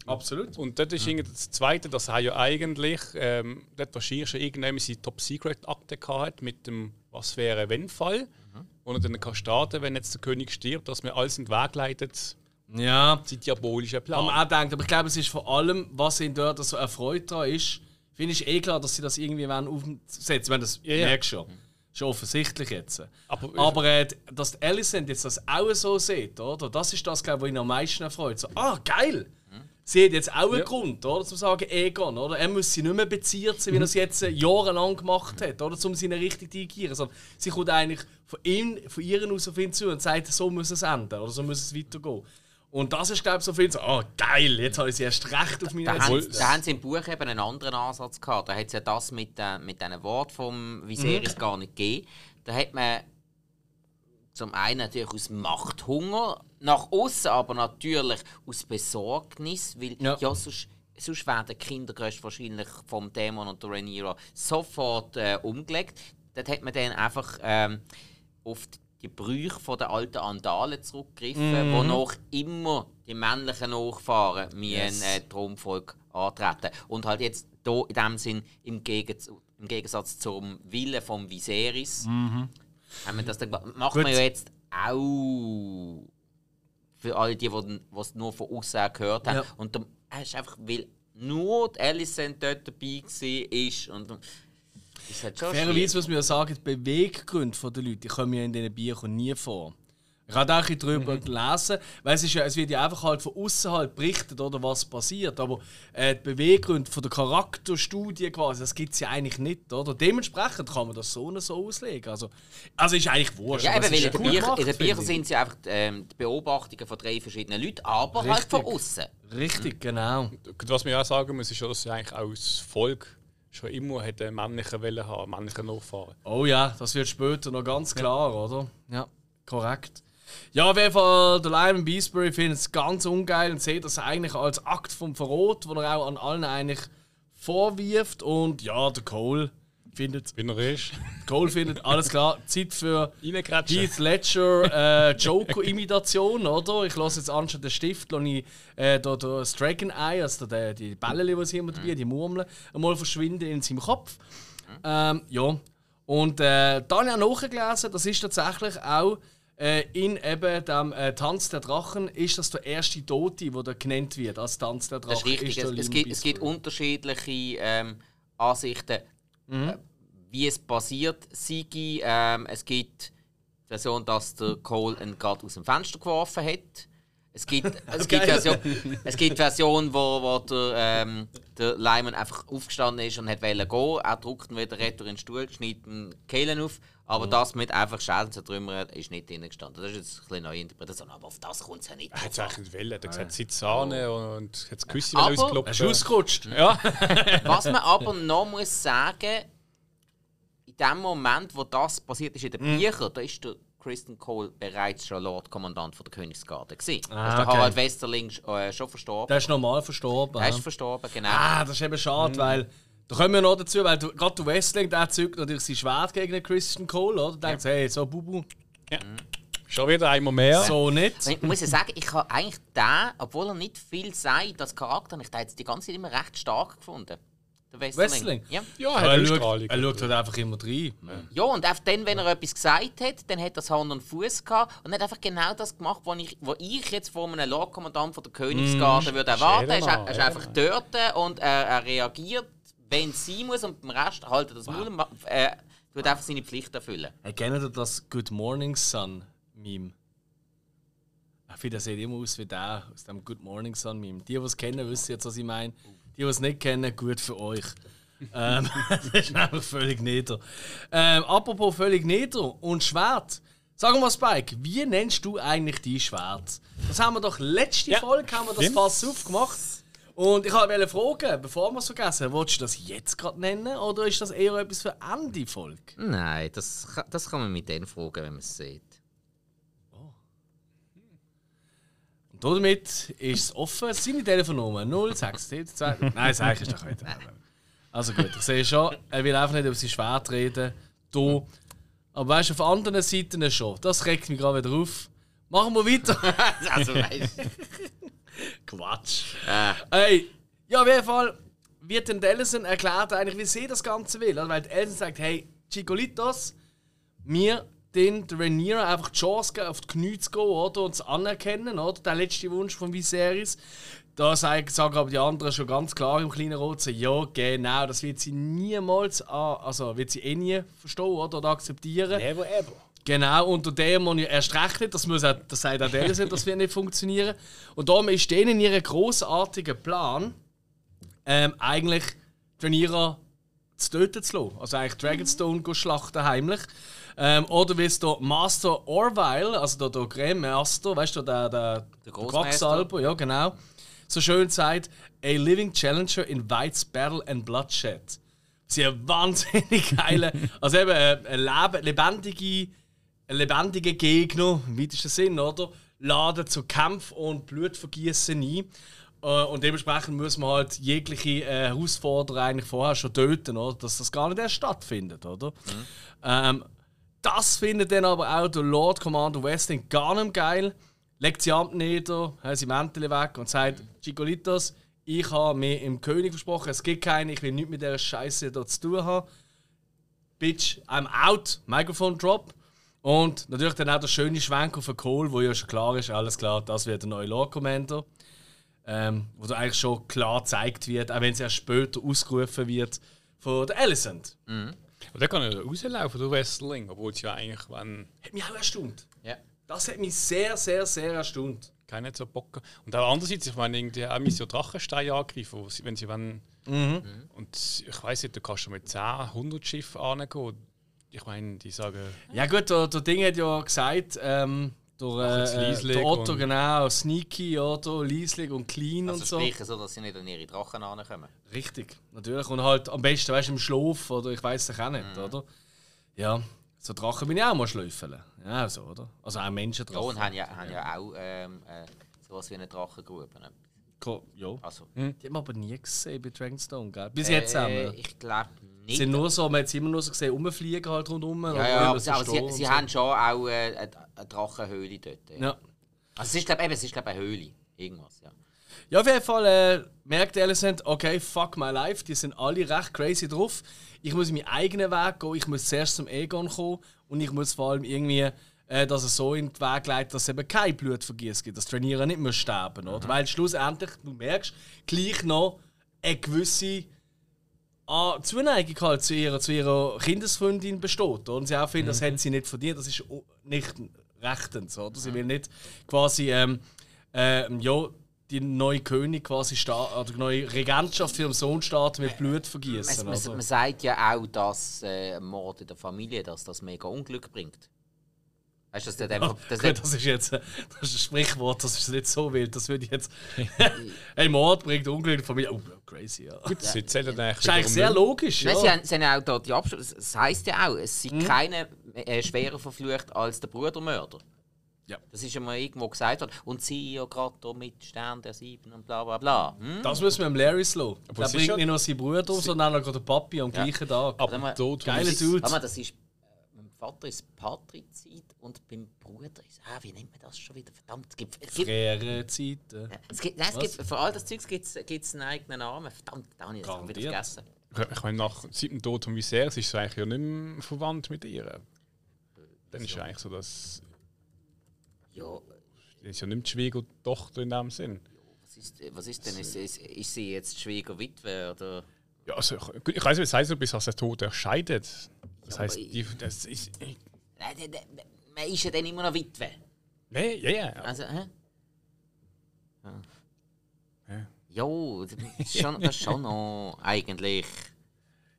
Absolut. Und dort ist irgendwie das Zweite, dass er ja eigentlich ähm, dort wahrscheinlich schon irgendwann seine Top-Secret-Akte gehabt mit dem «Was wäre, wenn» Fall. Wo er dann kann starten wenn jetzt der König stirbt, dass man alles in den Weg leitet, Ja. sein diabolischer Haben Plan. wir auch gedacht, aber ich glaube, es ist vor allem, was ihnen dort so erfreut daran ist, finde ich eh klar, dass sie das irgendwie wollen aufsetzen wollen. Das Ja, ja. merkst du schon. Ist schon offensichtlich jetzt. Aber- Aber äh, dass die Alicent jetzt das auch so sieht, oder? Das ist das, glaube ich, was ihn am meisten erfreut. So, ah, geil! Sie hat jetzt auch einen Ja. Grund, oder? Zu sagen, Egon, oder? Er muss sie nicht mehr beziehen, wie er es jetzt äh, jahrelang gemacht hat, oder? Um sie richtig zu dirigieren. Sondern sie kommt eigentlich von, ihm, von ihren aus auf ihn zu und sagt, so muss es enden, oder so muss es weitergehen. Und das ist, glaube ich, so viel so, ah, geil, jetzt habe ich sie erst recht auf meiner Da Seite. da haben sie im Buch eben einen anderen Ansatz gehabt. Da hat es ja das mit, äh, mit diesen Wort vom Viserys gar nicht gegeben. Da hat man zum einen natürlich aus Machthunger, nach außen aber natürlich aus Besorgnis, weil Ja. ja, sonst sonst werden Kindergäste wahrscheinlich vom Dämon und der Rhaenyra sofort äh, umgelegt. Dort hat man dann einfach ähm, auf die Brüche von der alten Andalen zurückgegriffen, wo noch immer die männlichen Nachfahren mir Yes. yes. äh, Thronfolge antreten. Und halt jetzt hier in dem Sinn im, Gegez im Gegensatz zum Willen von Viserys. Haben wir das dann, macht Gut. man ja jetzt auch für alle die, die es nur von außen gehört haben. Ja. Und dann hast du einfach, weil nur die Alicent dort dabei war, ist und ist halt schon Fairerweise muss man ja sagen, die Beweggründe der Leute die kommen ja in diesen Büchern nie vor. Ich habe auch ein darüber gelesen, weil es, ist ja, es wird ja einfach halt von außen halt berichtet, oder was passiert. Aber äh, die Beweggründe von der Charakterstudie quasi, das gibt es ja eigentlich nicht, oder? Dementsprechend kann man das so und so auslegen. Also, also ist eigentlich wurscht. Ja, eben, weil ist in den cool Büchern, gemacht, in den finde Büchern ich. sind sie einfach ähm, die Beobachtungen von drei verschiedenen Leuten, aber halt von Richtig. außen. Richtig, genau. Gut, Was man ja auch sagen muss, ist, dass sie eigentlich auch das Volk schon immer hätte einen männlichen Welle haben, einen männlichen Nachfahren. Oh ja, das wird später noch ganz klar, oder? Ja, korrekt. Ja, auf jeden Fall, der Lyman Beesbury findet es ganz ungeil und sieht das eigentlich als Akt vom Verrat, den er auch an allen eigentlich vorwirft. Und ja, der Cole findet, er ist. Cole findet alles klar, Zeit für. Heath Ledger äh, Joker-Imitation, oder? Ich lasse jetzt anstatt den Stift, lasse ich äh, da, da das Dragon Eye, also da, die Bälle, die sie immer dabei die Murmeln, einmal verschwinden in seinem Kopf. Ähm, ja. Und äh, dann habe ich auch nachgelesen, das ist tatsächlich auch äh, in eben dem äh, Tanz der Drachen, ist das der erste Tote, der da genannt wird als Tanz der Drachen. Das ist richtig. der Es, es, gibt, es gibt unterschiedliche ähm, Ansichten, Mhm. äh, wie es passiert sei. Ähm, es gibt die Version, dass der Cole ihn gerade aus dem Fenster geworfen hat. Es gibt, es gibt. Version, es gibt Version, wo, wo der, ähm, der Lyman einfach aufgestanden ist und hat wollen gehen. Er drückt ihn wieder retour in den Stuhl, schneidet den Kehlen auf. Aber das mit einfach Schäden zu trümmern, ist nicht drin gestanden. Das ist jetzt eine bisschen neue Interpretation, aber auf das kommt es ja nicht Er hat es eigentlich nicht wollen. Er hat gesagt, sitz an und hat das Küsschen Aber- Hast du ausgeklopft. ausgerutscht? Ja, Was man aber noch muss sagen, in dem Moment, wo das passiert ist in den Mhm. Büchern, da ist der Kristen Cole bereits schon Lordkommandant von der Königsgarde gewesen. Ah, ist der okay. Harald Westerling äh, schon verstorben. Der ist normal verstorben. Er ja. ist verstorben, genau. Ah, das ist eben schade, weil da kommen wir noch dazu, weil du, gerade der Wrestling, der zückt natürlich sein Schwert gegen den Christian Cole, oder? Denkt, hey, so Bubu, schon wieder einmal mehr. so nicht. Ich muss ja sagen, ich habe eigentlich den, obwohl er nicht viel sagt, als Charakter, habe ich den jetzt die ganze Zeit immer recht stark gefunden. Der Westerling. Wrestling? Ja. Ja, er, Ausstrahlung. schaut, er schaut halt einfach immer rein. Ja, und auch dann, wenn er etwas gesagt hat, dann hat er Hand und Fuß gehabt und hat einfach genau das gemacht, was ich, was ich jetzt von einem Lordkommandant von der Königsgarde würde erwarten. Er ist, er ist einfach dort und er, er reagiert, wenn es sein muss, und beim Rest hält er das Maul und ma- äh, tut einfach seine Pflicht erfüllen. Hey, kennt ihr das Good Morning Sun Meme? Ich finde, der sieht immer aus wie der aus dem Good Morning Sun Meme. Die, die es kennen, wissen jetzt, was ich meine. Die, die es nicht kennen, gut für euch. ähm, das ist einfach völlig nieder. Ähm, apropos völlig nieder und Schwert. Sag mal, Spike, wie nennst du eigentlich dein Schwert? Das haben wir doch letzte Ja, Folge haben wir das stimmt. Fass aufgemacht. Und ich wollte fragen, bevor wir es vergessen, willst du das jetzt gerade nennen oder ist das eher etwas für Ende Folge? Nein, das, das kann man mit denen fragen, wenn man es sieht. Und damit ist es offen. Seine Telefonnummer 0672. Nein, eigentlich ist doch heute. Also gut, ich sehe schon, er will einfach nicht über sein Schwert reden. Du. Aber weißt du, auf anderen Seiten schon. Das regt mich gerade wieder auf. Machen wir weiter. also, weißt Quatsch. äh, Ey, ja, auf jeden Fall wird den Ellison erklärt, eigentlich, wie sie das Ganze will. Also, weil Ellison sagt: Hey, Chicolitos, mir den Rhaenyra einfach die Chance geben, auf die Knie zu gehen oder, und zu anerkennen, oder? Der letzte Wunsch von Viserys. Da sagen, sagen aber die anderen schon ganz klar im kleinen Rot, so, ja, genau, das wird sie niemals, an, also wird sie eh nie verstehen oder, oder akzeptieren. Ever, ever. Genau, und der Dämon ja erst recht nicht, das, muss auch, das sagt auch der, das wird nicht funktionieren. Und darum ist denen ihr großartiger Plan, ähm, eigentlich Rhaenyra zu töten zu lassen. Also eigentlich Dragonstone go schlachten heimlich. Ähm, oder wie es der Master Orville, also der, der Graham Master, weißt du, der, der, der. Quacksalber, ja genau, so schön sagt, a living challenger invites battle and bloodshed. Sie haben wahnsinnig geile, also eben äh, ein Leben, lebendige, lebendiger Gegner, im weitesten Sinn, oder? Laden zu Kampf und Blutvergießen ein. Äh, und dementsprechend muss man halt jegliche äh, Herausforderung eigentlich vorher schon töten, oder? dass das gar nicht erst stattfindet. Oder? Ähm, das findet dann aber auch der Lord Commander Westing gar nicht geil. Legt sie Amt nieder, hat sie Mäntel weg und sagt: Chicolitos, ich habe mir im König versprochen, es gibt keinen, ich will nichts mit dieser Scheiße dort zu tun haben. Bitch, I'm out, Mikrofon drop. Und natürlich dann auch der schöne Schwenk auf den Cole, wo ja schon klar ist, alles klar, das wird der neue Lord Commander. Ähm, wo da eigentlich schon klar gezeigt wird, auch wenn es erst später ausgerufen wird von der Alicent. Und der kann ja rauslaufen, der Wrestling, obwohl es ja eigentlich, wenn Hat mich auch erstaunt. Ja. Das hat mich sehr, sehr, sehr erstaunt. keiner so Bock. Und auch andererseits, ich meine, irgendwie auch so Drachensteine angreifen, wo sie, wenn sie wollen. Und ich weiß nicht, da kannst du mit 10, 100 Schiffen angehen. Ich meine, die sagen, Ja gut, der, der Ding hat ja gesagt, ähm, der, äh, der Otto, genau, Sneaky, oder, Lieslig und Clean Also und so. sprich so, dass sie nicht an ihre Drachen ankommen. Richtig, natürlich. Und halt am besten, weißt du, im Schlaf, oder ich weiß es auch nicht, oder? Ja, so Drachen bin ich auch mal schlüpfeln. Ja, so, oder? Also auch Ja, Menschendrachen. und haben ja, haben ja auch ähm, äh, sowas wie eine Drachengrube. ne? Ja. Also, Die haben wir aber nie gesehen bei Dragonstone, gell? Bis äh, jetzt haben wir. Ich glaube nicht. sind nur so, man hat sie immer nur so gesehen, rumfliegen halt rundherum. ja, ja, aber, so aber sie, sie so. haben schon auch äh, eine, eine Drachenhöhle dort. Ja. Ja. Also es ist, glaube es ist glaub, eine Höhle. Irgendwas, ja. Ja, auf jeden Fall äh, merkt Alicent, okay, fuck my life, die sind alle recht crazy drauf. Ich muss meinen eigenen Weg gehen, ich muss zuerst zum Egon kommen und ich muss vor allem irgendwie, äh, dass es so in den Weg leitet, dass es eben kein Blutvergieß gibt, dass die Trainieren nicht mehr sterben. Oder? Weil schlussendlich, du merkst, gleich noch eine gewisse ah, Zuneigung halt zu ihrer, zu ihrer Kindesfreundin besteht. Und sie auch finden, das hätte sie nicht verdient, das ist nicht rechtens. Oder? Sie will nicht quasi ähm, ähm, ja, die neue König quasi oder die neue Regentschaft für Sohn starten mit Blut Es, vergießen. man, Also. man sagt ja auch, dass äh, Mord in der Familie dass das mega Unglück bringt. Weißt du, dass der einfach. der- Gut, das ist jetzt äh, das ist ein Sprichwort, das ist nicht so wild. Das würde ich jetzt. hey, Mord bringt Unglück in die Familie. Oh, crazy, ja. gut, das zählt dann eigentlich Das ist eigentlich sehr logisch. Ja. sie, haben, sie haben auch dort die Abschluss. Das heisst ja auch, es Mhm. sind keine äh, schwerer verflucht als der Brudermörder. Ja. Das ist ja mal irgendwo gesagt worden. Und sie ja gerade da mit Stern der Sieben und bla bla bla. Hm? Das müssen wir dem Larry slow. Der es ist bringt ja- nicht nur seinen Bruder um, sondern auch gerade den Papi am gleichen Tag. Ab Warte mal. dem Tod von Geile uns- Dude. Das ist. Vater ist Patrizid und beim Bruder ist. Ah, wie nennt man das schon wieder? Verdammt, es gibt. Es gibt, Frühere Zeiten. es gibt, nein, es gibt für all das Zeug gibt es einen eigenen Namen. Verdammt, da habe ich das wieder vergessen. Ich meine, nach seit dem Tod von Viserys ist es eigentlich ja nicht mehr verwandt mit ihr. Dann ist ja eigentlich so, dass. Ja, Das ist ja nicht mehr die Schwiegertochter in dem Sinn. was ist, was ist denn? Ist, ist, ist sie jetzt Schwiegerwitwe oder. Ja, also, ich, ich weiß nicht, was heißt, bis als der Tod erscheidet. Das Ja, aber die, das ist. Nein, der- man ist ja dann immer noch Witwe. Nee, ja, ja. Also, hä? Ja. Jo, das ist schon, das ist schon noch eigentlich.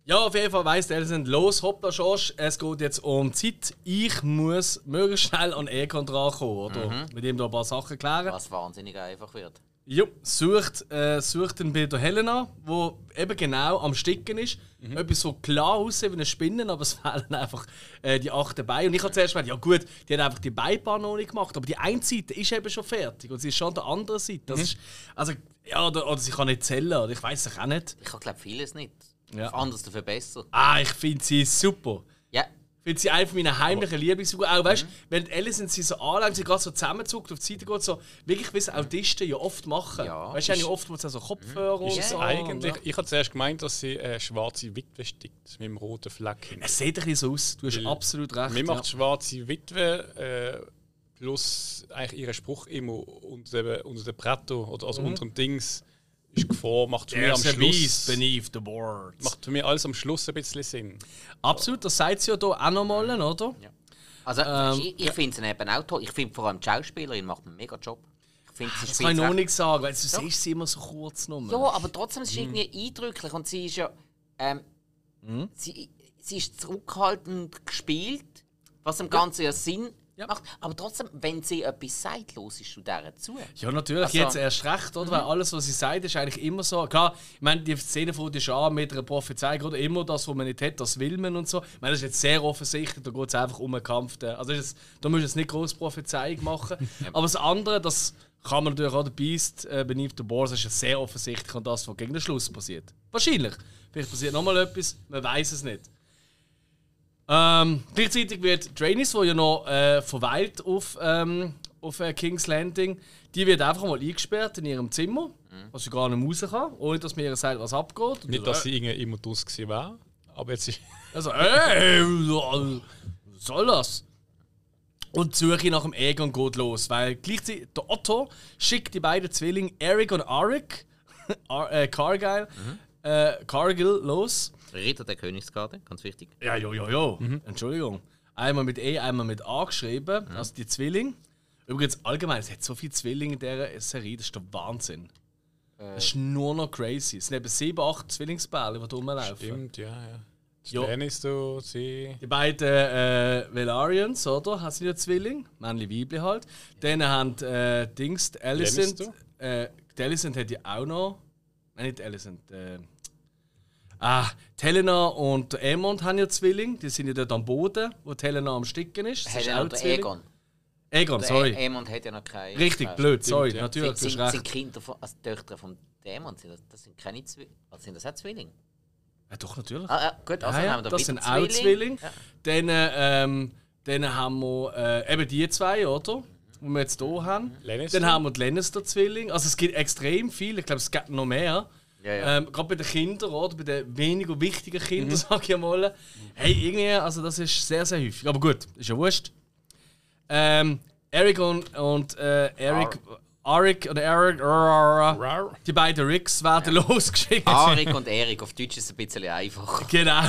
Ja, auf jeden Fall weiss der Alicent, los, hoppla, Schorsch, es geht jetzt um Zeit. Ich muss möglichst schnell an Egon drankommen, oder? Mit ihm da ein paar Sachen klären. Was wahnsinnig einfach wird. Ja, sucht, äh, sucht dann bei der Helena, wo eben genau am Sticken ist. Etwas so klar aussieht wie eine Spinne, aber es fehlen einfach äh, die acht Beine. Und ich habe zuerst gedacht, ja gut, die hat einfach die Beibahn noch nicht gemacht, aber die eine Seite ist eben schon fertig und sie ist schon an der anderen Seite. Das ist, also, ja, oder, oder sie kann nicht zählen, oder ich weiß es auch nicht. Ich glaube vieles nicht. Ja. Anders dafür besser. Ah, ich finde sie super. Finde sie eine meiner heimlichen Lieblingsfiguren. Auch weißt du, wenn Alicent sie so anlangt, sie gerade so zusammenzuckt auf die Seite geht, so wirklich wie es Autisten ja oft machen. Ja. Weißt du, ja oftmals auch so Kopfhörer und Ist so. eigentlich, und- ich habe zuerst gemeint, dass sie eine schwarze Witwe stickt, mit einem roten Fleck. Es sieht ein bisschen so aus, du hast Weil absolut recht. Mir ja. macht schwarze Witwe äh, plus eigentlich ihren Spruch immer unter dem, unter dem Bretto oder also unter dem Dings ist Gefahr, macht für mich am Schluss beneath the boards. macht für mich alles am Schluss ein bisschen Sinn. Absolut, das sagt sie ja hier auch nochmal, oder? also Ähm, ich, ich finde sie eben auch toll. Ich finde vor allem die Schauspielerin macht einen mega Job. Ich finde, sie Das kann ich noch nicht sagen, weil du siehst sie immer so kurz nur. Ja, aber trotzdem ist es irgendwie eindrücklich und sie ist ja. Ähm, sie, sie ist zurückhaltend gespielt, was dem Ganzen ja Sinn Ja. macht. Aber trotzdem, wenn sie etwas sagt, hörst du deren zu. Ja, natürlich, Also- jetzt erst recht, oder? Weil alles, was sie sagt, ist eigentlich immer so. Klar, ich meine, die Szene ja schon an mit einer Prophezeiung, oder? Immer das, was man nicht hat, das will man und so. Ich meine, das ist jetzt sehr offensichtlich, da geht es einfach um einen Kampf. Der, also, ist, da musst du jetzt nicht groß Prophezeiung machen. Aber das andere, das kann man natürlich auch, der Beast äh, beneath the Boards, ist ja sehr offensichtlich und das, was gegen den Schluss passiert. Wahrscheinlich. Vielleicht passiert nochmal etwas, man weiß es nicht. Ähm, gleichzeitig wird Trainis, die ja noch äh, verweilt auf, ähm, auf äh, King's Landing, die wird einfach mal eingesperrt in ihrem Zimmer, was sie gar nicht raus kann, ohne dass mir ihr sagt, was abgeht. Und Nicht, dass sie irgendwie immer draus gewesen wäre. Aber jetzt ist. also, ey, was soll das? Und die Suche nach dem Egon geht los, weil gleichzeitig der Otto schickt die beiden Zwillinge Eric und Arik, Ar äh, Cargill, äh, Cargill los. Ritter der Königsgarde, ganz wichtig. Ja, jo, jo, jo. Entschuldigung. Einmal mit E, einmal mit A geschrieben, also die Zwillinge. Übrigens, allgemein, es hat so viele Zwillinge in dieser Serie, das ist der Wahnsinn. Das ist nur noch crazy. Es sind eben sieben, acht Zwillingsbälle, die rumlaufen. Stimmt, ja, ja. Du, sie. Die beiden äh, Velarians, oder? Haben sie ja Zwilling, Männli, Weibli halt. Dann haben äh, Dings, Alicent. Lannister? Äh, die Alicent hat ja auch noch. Nein, nicht Alicent. Äh, ah, Helena und der Aemond haben ja Zwilling. Die sind ja dort am Boden, wo Helena am Sticken ist. Das Hat ist ja auch Zwilling. Egon. Egon, Der sorry. Aemon hat ja noch keine. Richtig, blöd, sorry. ja. Natürlich, Sind, sind, recht. sind Kinder von, also Töchter von Dämon, sind das, das sind keine Zwillinge. Also sind das auch Zwillinge? Ja, doch, natürlich. Ah, ah, gut, also Ja, ja, haben wir da das sind auch Zwillinge. Ja. Dann, ähm, dann haben wir äh, eben die zwei, oder? Die wir jetzt hier haben. Lannister? Dann haben wir die Lannister-Zwillinge. Also es gibt extrem viele, ich glaube, es gibt noch mehr. Ja, ja. Ähm, Gerade bei den Kindern, oder? Bei den weniger wichtigen Kindern, sag ich mal. Hey, irgendwie, also das ist sehr, sehr häufig. Aber gut, ist ja wurscht. Ähm, Eric und, und äh, Eric, Arik oder Eric, die beiden Ricks werden losgeschickt. Arik und Erik, auf Deutsch ist es ein bisschen einfacher. Genau,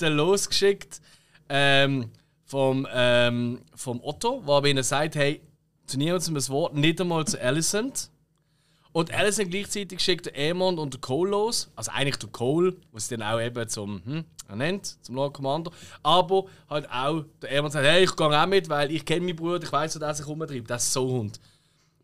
er losgeschickt ähm, vom, ähm, vom Otto, wo aber ihnen sagt, hey, zu niemandem ein Wort, nicht einmal zu Alicent. Und Alicent gleichzeitig schickt der Aemon und der Cole los, also eigentlich der Cole, was dann auch eben zum, hm, er nennt, zum Lord Commander, aber halt auch der Aemon sagt, hey, ich gehe auch mit, weil ich kenne meinen Bruder, ich weiß, dass er sich rumtreibt, das ist so Hund.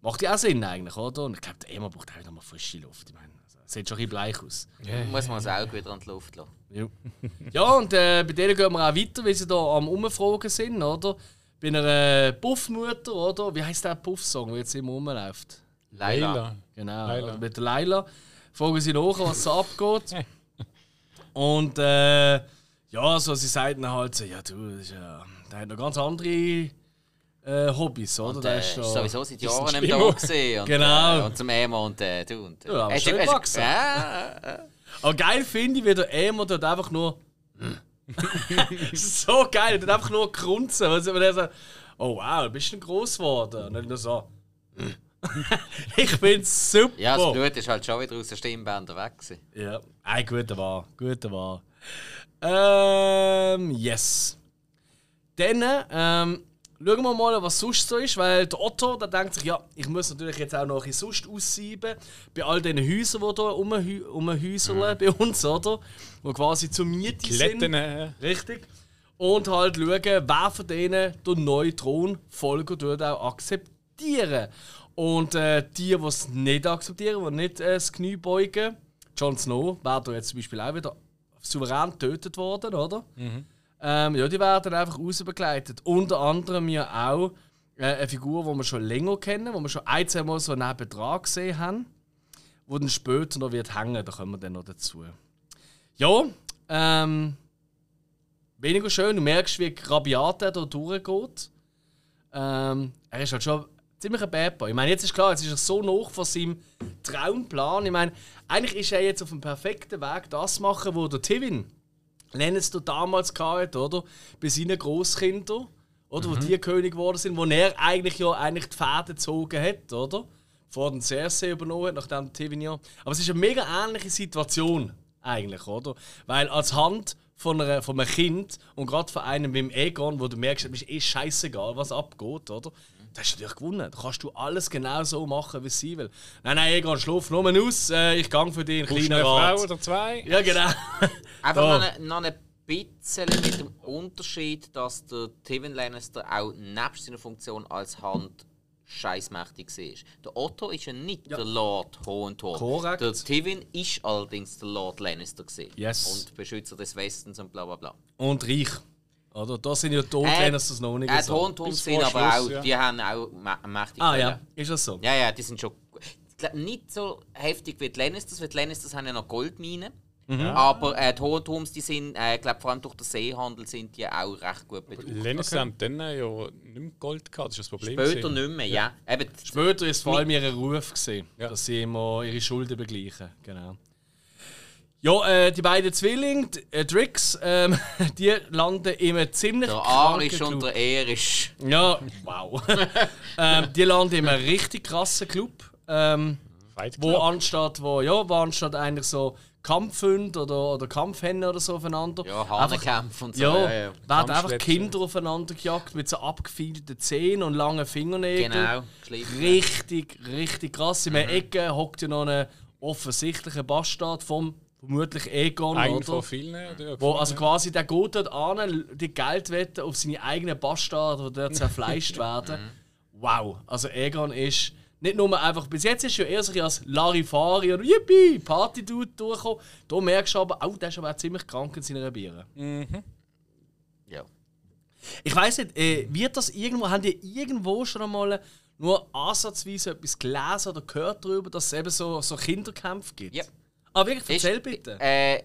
Macht ja auch Sinn eigentlich, oder? Und ich glaube, der Aemon braucht auch wieder mal frische Luft, ich meine, also, sieht schon ein bisschen bleich aus. Muss man das Auge wieder an die Luft lassen. Ja, ja und äh, bei denen gehen wir auch weiter, weil sie da am Umfragen sind, oder? Bei einer äh, Puffmutter, oder? Wie heißt der Puff-Song, der jetzt immer rumläuft? Leila. Leila. Genau, Leila. also mit der Leila. Fragen sie nach, was so abgeht. Und äh, ja, so, sie sagen dann halt so, ja du, das ist ja, der hat noch ganz andere äh, Hobbys, oder? Und, äh, ist ist da- sowieso seit Jahren nicht da Schwimmer. gesehen. Und, Genau. Äh, und zum Emo und äh, du. Und, äh, Ja, aber hast schön gewachsen. Äh, Aber geil finde ich, wie der Emo dort einfach nur. Das ist so geil, der hat einfach nur grunzen. Also, wenn er so, oh wow, du bist ein groß geworden. Und dann nur so. ich find's super. ja, das Blut ist halt schon wieder aus der Stimmbänder weg. gewesen. Ja, ein guter war, guter war. Ähm, yes. Dann ähm, schauen wir mal, was sonst so ist, weil der Otto, der denkt sich, ja, ich muss natürlich jetzt auch noch ein bisschen sonst aussieben, bei all diesen Häusern, die hier rumhäuseln umhäuseln bei uns, oder? Die quasi zur Miete Kletten. sind. Äh, Richtig. Und halt schauen, wer von denen den neuen Thronfolger dort auch akzeptieren. Und äh, die, die es nicht akzeptieren, die nicht äh, das Knie beugen, Jon Snow wäre da jetzt zum Beispiel auch wieder souverän getötet worden, oder? Ähm, ja, die werden einfach rausbegleitet. Unter anderem ja auch äh, eine Figur, die wir schon länger kennen, die wir schon ein, zwei Mal so nebendran gesehen haben, die dann später noch wird hängen, da kommen wir dann noch dazu. Ja, ähm, weniger schön. Du merkst, wie rabiat er da durchgeht. Ähm, er ist halt schon ziemlich ein Bad Boy. Ich meine, jetzt ist klar, jetzt ist er so noch von seinem Traumplan. Ich meine, eigentlich ist er jetzt auf dem perfekten Weg, das zu machen, wo der Tivin Lannister damals gehabt, oder? Bei seinen Großkindern, oder? Wo die König geworden sind, wo er eigentlich ja eigentlich die Fäden gezogen hat, oder? Vor den Cersei übernommen hat, nachdem Tivin ja. Aber es ist eine mega ähnliche Situation, eigentlich, oder? Weil als Hand von, einer, von einem Kind und gerade von einem wie dem Egon, wo du merkst, es ist eh scheißegal, was abgeht, oder? Da hast du natürlich gewonnen. Da kannst du alles genau so machen, wie sie will. Nein, nein, Egon, schlaf nur mal aus. Äh, ich gang für dich einen kleinen eine Rat. Frau oder zwei? Ja, genau. Einfach noch eine, noch eine bisschen mit dem Unterschied, dass der Tywin Lannister auch nebst seiner Funktion als Hand scheißmächtig war. Der Otto ist ja nicht der Lord Hohentorm. Korrekt. Der Tywin ist allerdings der Lord Lannister gewesen. Yes. und Beschützer des Westens und bla bla bla. Und reich. Oder? Da sind ja die Äh, Todlerners das noch nicht Äh, die so. Hohenturm Bis sind aber Schluss, auch, ja. die haben auch mä- mächtige Ah ja, ist das so? Ja, ja, die sind schon. Ich glaube nicht so heftig wie die Lannisters, weil die Lannisters haben ja noch Goldminen. Mhm. Aber äh, die Hohenturms, die sind, äh, ich glaube vor allem durch den Seehandel sind die auch recht gut betucht. Lannister haben dann ja nicht mehr Gold gehabt, das ist das Problem. Später gewesen. nicht mehr, ja. Eben, Später ist vor allem ihr Ruf gesehen, Ja. dass sie immer ihre Schulden begleichen. Genau. Ja, äh, die beiden Zwillinge, die, äh, Drix, ähm, die landen in einem ziemlich der kranken Arisch und der Erisch. Ja, wow. ähm, die landen in einem richtig krassen Club, ähm, Fight wo anstatt, wo, ja, wo anstatt eigentlich so Kampfhunde oder, oder Kampfhähne oder so aufeinander. Ja, Hahnenkämpfe und so. Ja, Ja, ja. werden einfach. Kinder aufeinander gejagt mit so abgefeilten Zähnen und langen Fingernägeln. Genau. Richtig, richtig krass. In Mhm. einer Ecke hockt ja noch ein offensichtlicher Bastard vom vermutlich Egon, Ein oder? von vielen. die Wo also quasi der geht dort an, die Geldwette auf seine eigenen Bastarde, die dort zerfleischt werden. Mhm. Wow, also Egon ist nicht nur einfach, bis jetzt ist er ja eher so ein bisschen als Larifari oder Yippie, Party-Dude durchgekommen. Da merkst du aber, oh, der ist aber auch ziemlich krank in seiner Bieren. Ja. Ich weiß nicht, äh, wird das irgendwo, haben die irgendwo schon einmal nur ansatzweise etwas gelesen oder gehört darüber, dass es eben so, so Kinderkämpfe gibt? Ja. Ah, wirklich? Ist- Erzähl bitte. Äh,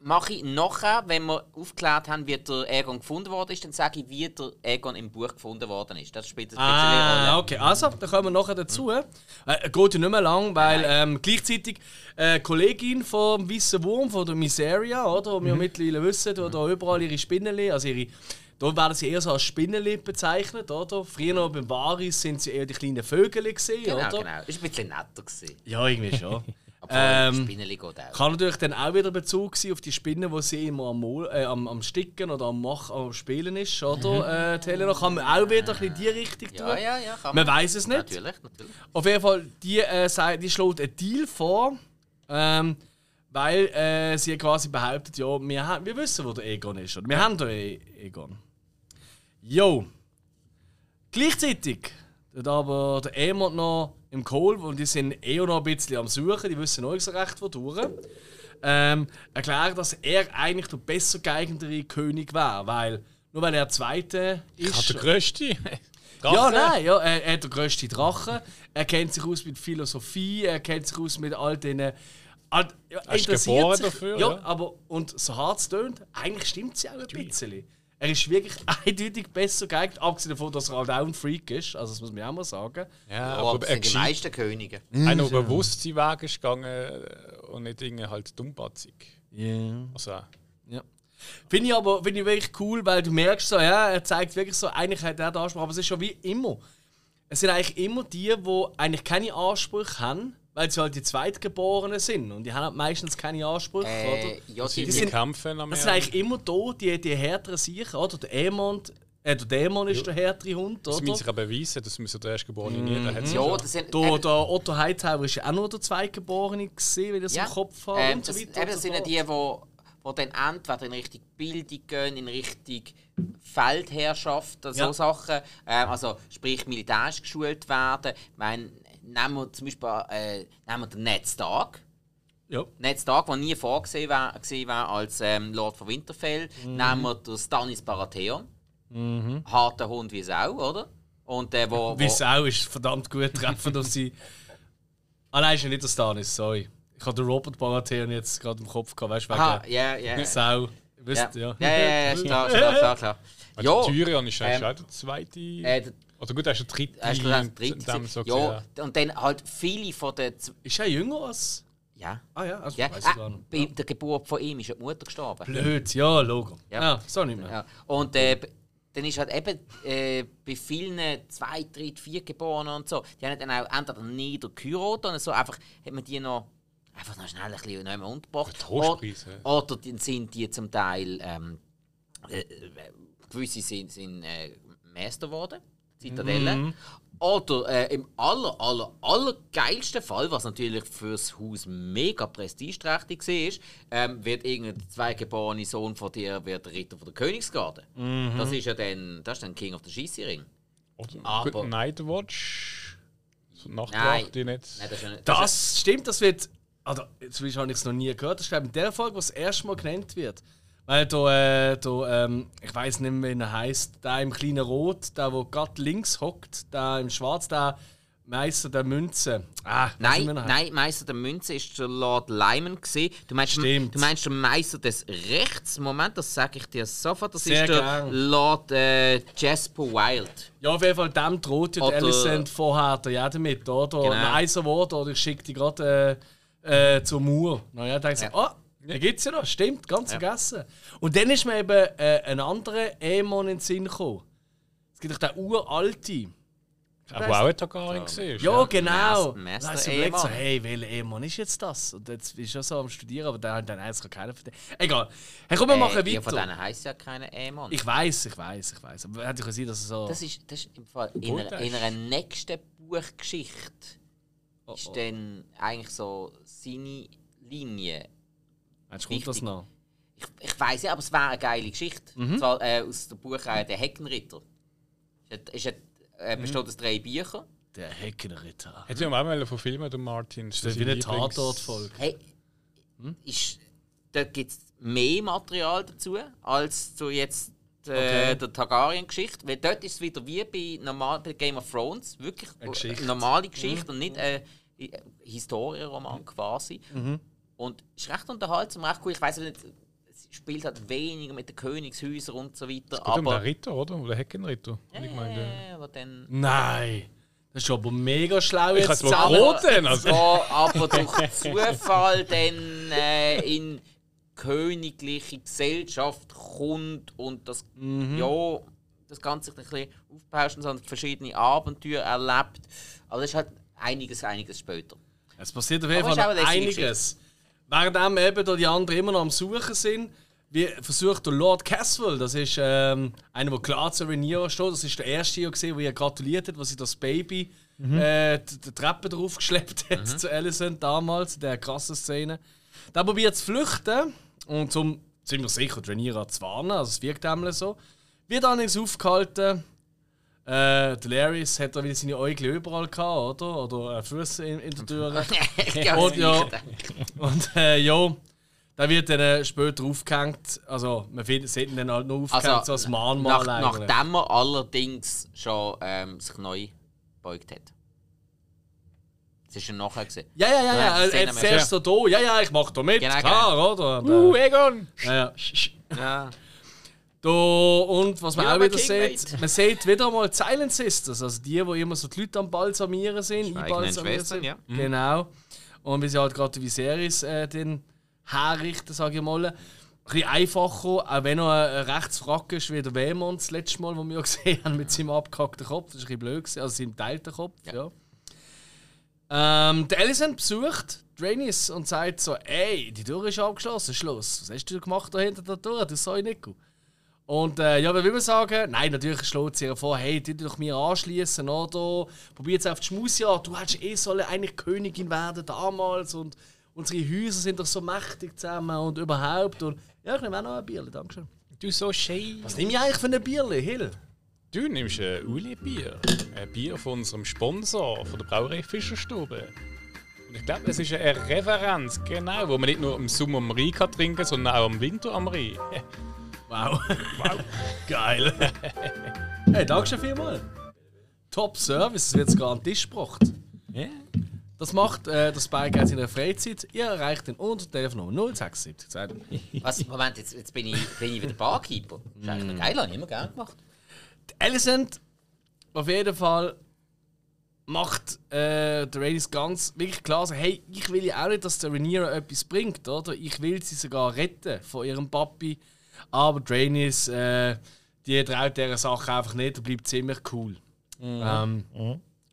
mache ich nachher, wenn wir aufgeklärt haben, wie der Egon gefunden worden ist, dann sage ich, wie der Egon im Buch gefunden worden ist. Das spielt ein bisschen Ah, okay. Also, da kommen wir nachher dazu. Äh, geht ja nicht mehr lang, weil ähm, gleichzeitig äh, Kollegin vom Weißen Wurm, von der Miseria, oder, die wir mittlerweile wissen, die da überall ihre Spinneli, also ihre, da werden sie eher so als Spinneli bezeichnet, oder? Früher noch beim Varis sind sie eher die kleinen Vögel gesehen, Genau, oder? genau. Ist ein bisschen netter gewesen. Ja, irgendwie schon. Ähm, Spinneli geht auch. Kann natürlich dann auch wieder Bezug sein auf die Spinne, die sie immer am, Mol- äh, am, am Sticken oder am, Mach am Spielen ist, oder? Äh, die Helena kann man auch wieder ein bisschen in die Richtung tun. Ja, ja, ja, kann Man weiß es nicht. Natürlich, natürlich. Auf jeden Fall, die, äh, die schlägt einen Deal vor, ähm, weil äh, sie quasi behauptet, ja, wir, ha- wir wissen, wo der Egon ist. Oder? Wir haben da e Egon. Jo. Gleichzeitig tut aber der Emond noch im Kohl, und die sind eh noch ein bisschen am Suchen, die wissen noch nicht so recht, wodurch. Ähm, erklärt, dass er eigentlich der besser geeignete König wäre, weil nur weil er Zweite ist. Hat der Größte. Ja, nein, ja, er, er hat den grössten Drachen. Er kennt sich aus mit Philosophie, er kennt sich aus mit all diesen. All, ja, Er ist interessiert geboren sich, dafür, ja, ja. aber und so hart es tönt, eigentlich stimmt es ja auch ein bisschen. Er ist wirklich eindeutig besser geeignet, abgesehen davon, dass er halt auch ein Freak ist. Also das muss man auch mal sagen. Ja, Aber aber er die meisten Könige. Einer, der bewusst seinen Weg ist gegangen äh, und nicht irgendwie halt dummbatzig. Ja. Also, Ja. Finde ich aber finde ich wirklich cool, weil du merkst so, ja, er zeigt wirklich so, eigentlich hat er den Anspruch, aber es ist schon wie immer. Es sind eigentlich immer die, die eigentlich keine Ansprüche haben, weil sie halt die Zweitgeborenen sind. Und die haben halt meistens keine Ansprüche, Äh, oder? ja, sie die, sind- kämpfen am Es sind eigentlich immer da, die, die härteren sicher, oder? Der Emond, äh, der Dämon ist der härtere Hund, Das müssen oder? sich auch beweisen, das müssen der Erstgeborene nie. Der hat ja, das sind, Der, äh, der Otto Hightower ist ja auch nur der Zweitgeborene gesehen, wenn ich das ja, im Kopf habe ähm, und so das, eben, das so sind ja die, die wo dann entweder in Richtung Bildung gehen, in Richtung Feldherrschaft, so Ja. Sachen, ähm, also sprich militärisch geschult werden. Ich meine, nehmen wir zum Beispiel äh, nehmen wir den Ned Stark. Ja. Ned Stark, der nie vorgesehen war, gesehen war als ähm, Lord von Winterfell. Mhm. Nehmen wir den Stannis Baratheon. Harter Hund wie Sau, oder? Und der, wo, Wie wo, Sau ist verdammt gut treffend auf sie. Ah nein, ist ja nicht der Stanis, sorry. Ich hatte den Robert Baratheon jetzt gerade im Kopf gehabt, weißt du, ja, ja. Sau. Ja, Wisst ja, ja. ja, ja, ist klar, klar, klar, klar. Ja. Ja, Tyrion ist eigentlich ähm, auch der zweite. äh, Oder gut, er ist der dritte. er ist der dritte. so Ja, und dann halt viele von den. Z- Ist er jünger als. Ja. Ah ja, also ja. weiß ich gar nicht. bei der Geburt von ihm ist ja die Mutter gestorben. Blöd, ja, Logo. Ja. Ja, so nicht mehr. Ja. Und äh, dann ist halt eben äh, bei vielen zwei, drei, vier Geborenen und so, die haben dann auch entweder niedergeheiratet oder so, einfach hat man die noch einfach noch schnell ein bisschen noch einmal untergebracht. Ja. Oder, oder dann sind die zum Teil ähm, äh, äh, gewisse sind, sind äh, Meister geworden, Zitadelle. Oder äh, im aller, aller, aller geilsten Fall, was natürlich fürs Haus mega prestigeträchtig war, ähm, wird irgendein zweigeborene Sohn von dir wird der Ritter von der Königsgarde. Das ist ja dann, das ist dann King of the Schießring. Oder Aber- Good Nightwatch. So. Nachtwacht, die nicht. Nein, das ist ja nicht, das Das stimmt, das wird. Also, zumindest habe ich es noch nie gehört. Das ist glaube ich in der Folge, wo es das erste Mal genannt wird. Weil da, äh, da ähm, ich weiß nicht mehr, wie er heißt, der im kleinen Rot, der, wo gerade links hockt, der im Schwarz, der Meister der Münze. Ah, Nein, nein, Meister der Münze ist der Lord Lyman gesehen. Du meinst, Stimmt. du meinst der Meister des Rechts? Moment, das sage ich dir sofort. Das Sehr ist der gern. Lord äh, Jasper Wild. Ja, auf jeden Fall, dem droht ja der Alicent vorher der ja damit, oder? Genau. Ein Wort, oder ich schicke die gerade äh, äh, zur Mauer. Naja, da denke ich, Ja. Ah, da gibt's ja noch, stimmt, ganz vergessen. Und dann ist mir eben äh, ein anderer Ämon in den Sinn gekommen. Es gibt doch den uralten. Aber auch ein Targaryen gesehen. Ja, genau. Mas- Master du überlegt, so, hey, welcher Ämon ist jetzt das? Und jetzt bist du ja so am Studieren, aber hat dann eins keiner von denen. Egal. Hey, komm, wir machen Äh, ja, von weiter. denen heisst ja keine Aemon. Ich weiß, ich weiß, ich weiß. Aber hätte ich gesehen, dass es so. Das ist, das ist im Fall in einer, in ist- einer nächsten Buchgeschichte Oh, ist oh. dann eigentlich so seine Linie. Meinst du, kommt das noch? Ich, ich weiß ja, aber es wäre eine geile Geschichte. Mhm. Zwar äh, aus der Buchreihe Der Heckenritter. Ist, ist, Mhm. äh, besteht aus drei Büchern. Der Heckenritter. Hätte ich auch mal verfilmen, der Martin. Das ist wie eine Tatortfolge. Hey, Hm? ist, da gibt es mehr Material dazu als zu jetzt äh, Okay. der Targaryen-Geschichte. Weil dort ist es wieder wie bei, normal, bei Game of Thrones, wirklich Eine Geschichte. Mhm. normale Geschichte und nicht ein äh, Historienroman quasi. Mhm. Und ist recht unterhaltsam, recht cool. Ich weiß nicht, es spielt halt weniger mit den Königshäusern und so weiter. Geht um den aber Ritter, oder? Um den Heckenritter. ja, ich meine, ja, aber dann Nein! Das ist aber mega schlau Ich jetzt zusammen. also. so, aber durch Zufall dann äh, in königliche Gesellschaft kommt und das, Mhm. ja, das Ganze sich ein bisschen aufbauscht und so verschiedene Abenteuer erlebt. Aber das ist halt einiges, einiges später. Es passiert auf jeden Aber Fall einiges. Während eben da die anderen immer noch am Suchen sind, versucht der Lord Caswell, das ist ähm, einer, der klar zu Rhaenyra steht, das ist der erste, der gesehen, wo ihr gratuliert hat, was sie das Baby äh, die, Treppe drauf geschleppt hat zu Alicent damals, in der krassen Szene. Der probiert zu flüchten und zum ziemlich sicher Rhaenyra zu warnen, also es wirkt einmal so. Wird allerdings aufgehalten. Äh, der Laris hat da wieder seine Äugel überall gehabt, oder? Oder äh, Füße in, in der Tür. Ja, Und ja, und äh, ja, da wird dann äh, später aufgehängt. Also, man findet, sieht ihn dann halt nur aufgehängt, Also, so als Mahnmal nach, eigentlich. nachdem er allerdings schon ähm, sich neu gebeugt hat. Das ist ja nachher gesehen. Ja, ja, ja, Ja, ja. Er hat mehr. zuerst so da, ja, ja, ich mach da mit, Genau, klar, oder? Und, Uh, äh, Egon! ja, ja. Ja. Da, und was man Ja, auch wieder sieht, man sieht wieder mal die Silent Sisters, also die, die immer so die Leute am Balsamieren sind, einbalsamieren sind. ja. Genau. Und wie sie halt gerade die Viserys äh, den herrichten, sage ich mal. Ein bisschen einfacher, auch wenn er ein Rechtsfrack ist wie der Wämon das letzte Mal, wo wir gesehen haben, mit seinem abgehackten Kopf. Das ist ein bisschen blöd, gewesen, also seinem teilten Kopf. Ja. Ähm, der Alicent besucht Dranis und sagt so: Ey, die Tür ist abgeschlossen, Schluss. Was hast du gemacht da hinter der Tür? Du soll nicht Und äh, ja, will man sagen? Nein, natürlich schlägt sie ihr vor, hey, tu dich doch mir anschließen, oder? Probier jetzt auf die Schmusi an. Du hättest eh sollen eigentlich Königin werden damals und unsere Häuser sind doch so mächtig zusammen und überhaupt. Und ja, ich nehme auch noch ein Bierli, danke Du so schön. Was nehme ich eigentlich für ein Bierli, Hill? Du nimmst ein Uli-Bier. Ein Bier von unserem Sponsor, von der Brauerei Fischerstube. Und ich glaube, das ist eine Referenz, genau, wo man nicht nur im Sommer am Rhein kann trinken sondern auch im Winter am Rhein. Wow. wow. Geil. hey, danke schön vielmals. Top Service, es wird sogar an den Tisch gebracht. Ja. Das macht äh, das Spike in der Freizeit. Ihr erreicht den unter Telefonnummer 076. Sagt er. Was, Moment, jetzt, jetzt bin, ich, bin ich wieder Barkeeper. Das ist eigentlich noch geil, habe ich immer gerne gemacht. Alicent auf jeden Fall macht äh, der Rhaenys ganz wirklich klar so, hey, ich will ja auch nicht, dass der Rhaenyra etwas bringt, oder? Ich will sie sogar retten von ihrem Papi. Aber Rhaenys, äh, die traut dieser Sache einfach nicht und bleibt ziemlich cool. Ähm,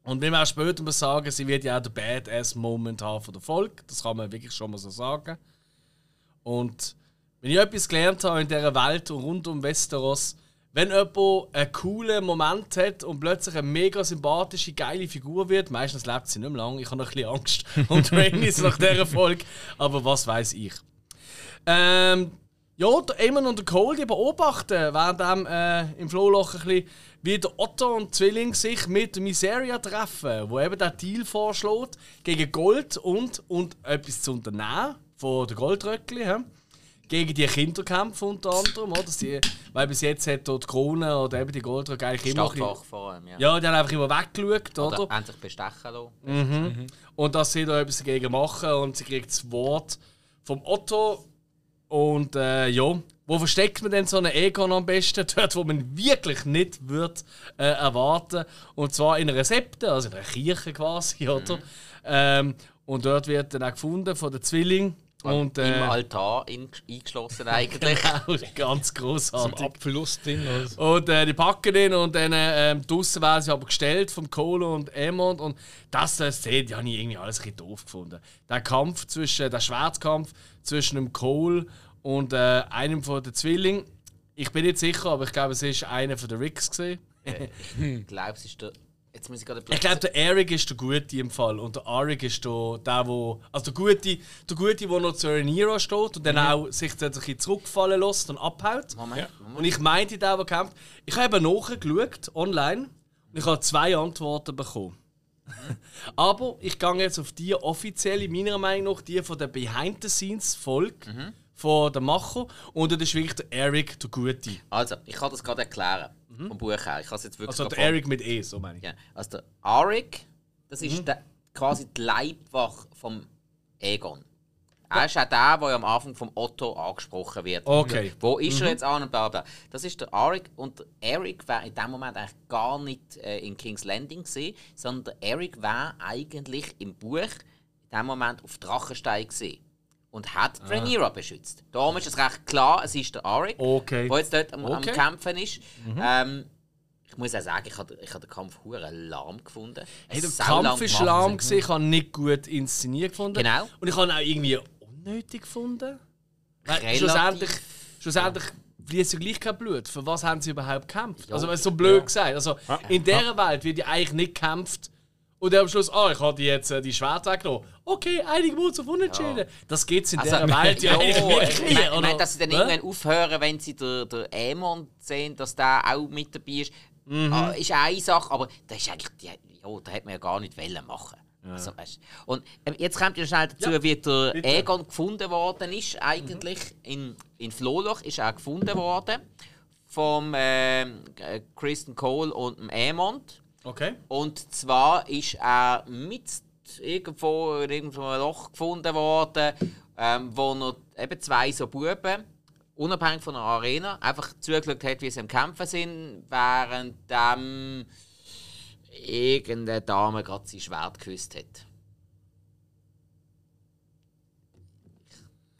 Und wenn wir auch später mal sagen, sie wird ja auch der Badass-Moment haben von der Folge. Das kann man wirklich schon mal so sagen. Und wenn ich etwas gelernt habe in dieser Welt rund um Westeros, wenn jemand einen coolen Moment hat und plötzlich eine mega sympathische, geile Figur wird, meistens lebt sie nicht mehr lang. Ich habe noch ein bisschen Angst um Rhaenys nach dieser Folge, aber was weiß ich. Ähm, ja, der Eamon und der Cole die beobachten, während äh, im Flohloch ein bisschen, wie der Otto und Zwilling sich mit Miseria treffen, wo eben der Deal vorschlägt, gegen Gold und, und etwas zu unternehmen von der Goldröckli. He? Gegen die Kinderkämpfe unter anderem, oder? Sie, weil bis jetzt hat dort die Krone oder eben die Goldröcke eigentlich immer... bisschen- vor allem, ja. Ja, die haben einfach immer weggeschaut, oder? Oder endlich bestechen lassen. Mhm. Und dass sie da etwas dagegen machen und sie kriegt das Wort vom Otto. Und äh, ja, wo versteckt man denn so einen Egon am besten? Dort, wo man wirklich nicht wird, äh, erwarten Und zwar in einer Septe, also in einer Kirche quasi, oder? Ähm, und dort wird dann auch gefunden von den Zwillingen. Und, äh, Im Altar in, eingeschlossen eigentlich. Genau, ganz Zum großartig. Abverlust drin. Oder so. Und äh, die packen ihn und dann ähm, draussen werden sie aber gestellt vom Colo und Emond und das äh, Szene, die habe ich irgendwie alles ein bisschen doof gefunden. Der Kampf zwischen, der Schwertkampf zwischen dem Cole und äh, einem von den Zwillingen. Ich bin nicht sicher, aber ich glaube, es ist einer von den Ricks gesehen. Ich glaube, es ist der. Jetzt muss ich gerade Ich glaube, der Eric ist der Gute im Fall und der Arik ist der, der wo, also der Gute, der Gute, der noch zu Rhaenyra steht und dann auch sich ein bisschen zurückfallen lässt und abhaut. Moment, Moment. Und ich meinte, der, der kämpft. Ich habe eben nachgeschaut, online, und ich habe zwei Antworten bekommen. Aber ich gehe jetzt auf die offizielle, meiner Meinung nach, die von der Behind-the-Scenes-Folge von der Macher. Und das ist wirklich der Eric, der Gute. Also, ich kann das gerade erklären. Vom Buch her. Ich kann jetzt wirklich Also der Eric mit E, so meine ich. Ja. Also der Arik, das ist Mhm. der, quasi die Leibwache vom Egon. Er ist auch der, der am Anfang vom Otto angesprochen wird. Okay. Mhm. Wo ist er jetzt an und bla bla. Das ist der Arik und der Eric war in dem Moment eigentlich gar nicht äh, in King's Landing gesehen, sondern der Eric war eigentlich im Buch in dem Moment auf Drachenstein gesehen und hat Ah. Rhaenyra beschützt. Darum ist es recht klar, es ist der Arik, Okay. der jetzt dort am, am Okay. Mhm. Kämpfen ist. Ähm, ich muss auch sagen, ich habe, ich habe den Kampf hure lahm gefunden. Hey, der Kampf ist lahm, gewesen, ich habe nicht gut inszeniert gefunden. Genau. Und ich habe ihn auch irgendwie unnötig gefunden. Weil schlussendlich, schlussendlich fließt ja gleich kein Blut. Für was haben sie überhaupt gekämpft? Ja. Also, es so blöd gesagt. Also, in dieser Welt wird ja eigentlich nicht gekämpft. Und dann am Schluss, ah, ich habe jetzt äh, die Schwert weggenommen. Okay, einige Wurzeln auf Unentschieden. Das geht in Also, dieser Welt ja ja, eigentlich ich wirklich ich meine, dass sie dann irgendwann aufhören, wenn sie den, den Aemon sehen, dass der auch mit dabei ist, Mhm. ah, ist eine Sache, aber das ist eigentlich, die, ja, da hätte man ja gar nicht wollen machen. Also, weißt, du. und ähm, jetzt kommt ja schnell dazu, Ja, wie der bitte. Aegon gefunden worden ist. Eigentlich in, in Flohloch ist er gefunden worden vom äh, Kristen Cole und dem Aemond. Okay. Und zwar ist er mit irgendwo in irgendwo einem Loch gefunden worden, ähm, wo noch eben zwei so Buben, unabhängig von der Arena, einfach zugeschaut hat, wie sie am Kämpfen sind, während ähm, irgendeine Dame gerade sein Schwert geküsst hat.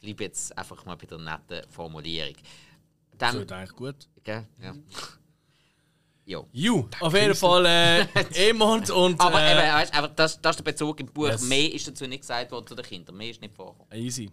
Ich bleibe jetzt einfach mal bei der netten Formulierung. Das Dann, wird eigentlich gut. gell? Ja. Jo. You, auf jeden Fall äh, Emond und. Aber äh, eben, weißt, aber das, das ist der Bezug im Buch. Yes. Mehr ist dazu nicht gesagt worden zu den Kindern. Mehr ist nicht vorgekommen. Easy.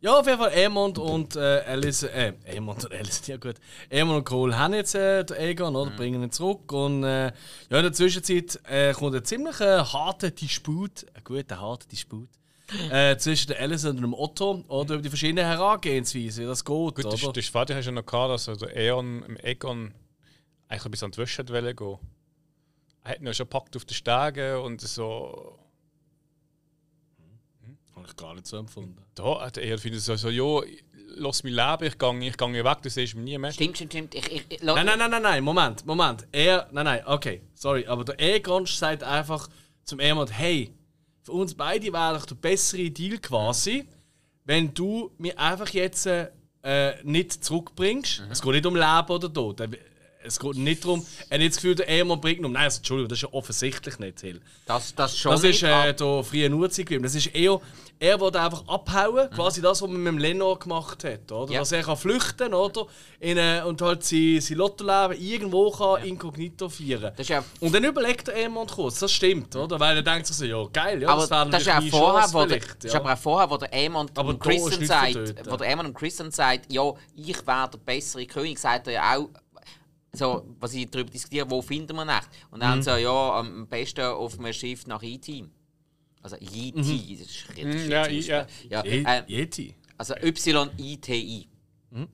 Ja, auf jeden Fall Emond und äh, Alice, äh, Emond und Alice, ja gut. Emond und Cole haben jetzt äh, den Egon, oder? Bringen ihn zurück. Und äh, ja, in der Zwischenzeit äh, kommt ein ziemlich äh, harter Disput, ein guter harter Disput, äh, zwischen der Alice und dem Otto, oder über die verschiedenen Herangehensweisen, wie das geht, Gut, oder? das, das Vater hast du ja noch gehabt, dass also Eon im Egon eigentlich ein bisschen an die Wäsche gehen. Er hat ihn ja schon gepackt auf den Stegen und so. Habe ich gar nicht so empfunden. Da hat er findet so, so ja, lass mich leben, ich gehe ich gehe weg, du siehst mich nie mehr. Stimmt, stimmt, stimmt. Ich, ich, ich, Nein, nein, nein, nein, nein, Moment, Moment. Er, nein, nein, okay, sorry, aber der Egon sagt einfach zum Emond, hey, für uns beide wäre doch der bessere Deal quasi, wenn du mir einfach jetzt äh, nicht zurückbringst. Es geht nicht um Leben oder Tod. Es geht nicht darum, er hat nicht das Gefühl, der Emond bringt ihn. Nein, also, Entschuldigung, das ist ja offensichtlich nicht, Hill. das, das schon Das ist äh, der frühe Urzeit gewesen. Das ist eher, er wollte einfach abhauen, quasi das, was man mit dem Lenor gemacht hat. Oder? Ja. Dass er kann flüchten oder? In, äh, und halt sein, sein Lottoleben irgendwo kann inkognito feiern ist ja- Und dann überlegt er Emond kurz, das stimmt, oder? Weil er denkt sich so, ja geil, ja, aber das wäre das ist ja auch vorher, wo der, das ist aber auch vorher, wo der da ist Christian sagt, wo der Aemon und Christian sagt, ja, ich wäre der bessere König, sagt er ja auch, so, was ich darüber diskutiere, wo finden wir echt? Und dann so, ja, am besten auf einem Schiff nach E.T. Also E.T., das ist richtig Mhm, ja, ja. ja, Je- ähm, Yeti. Also Y-I-T-I. Mhm.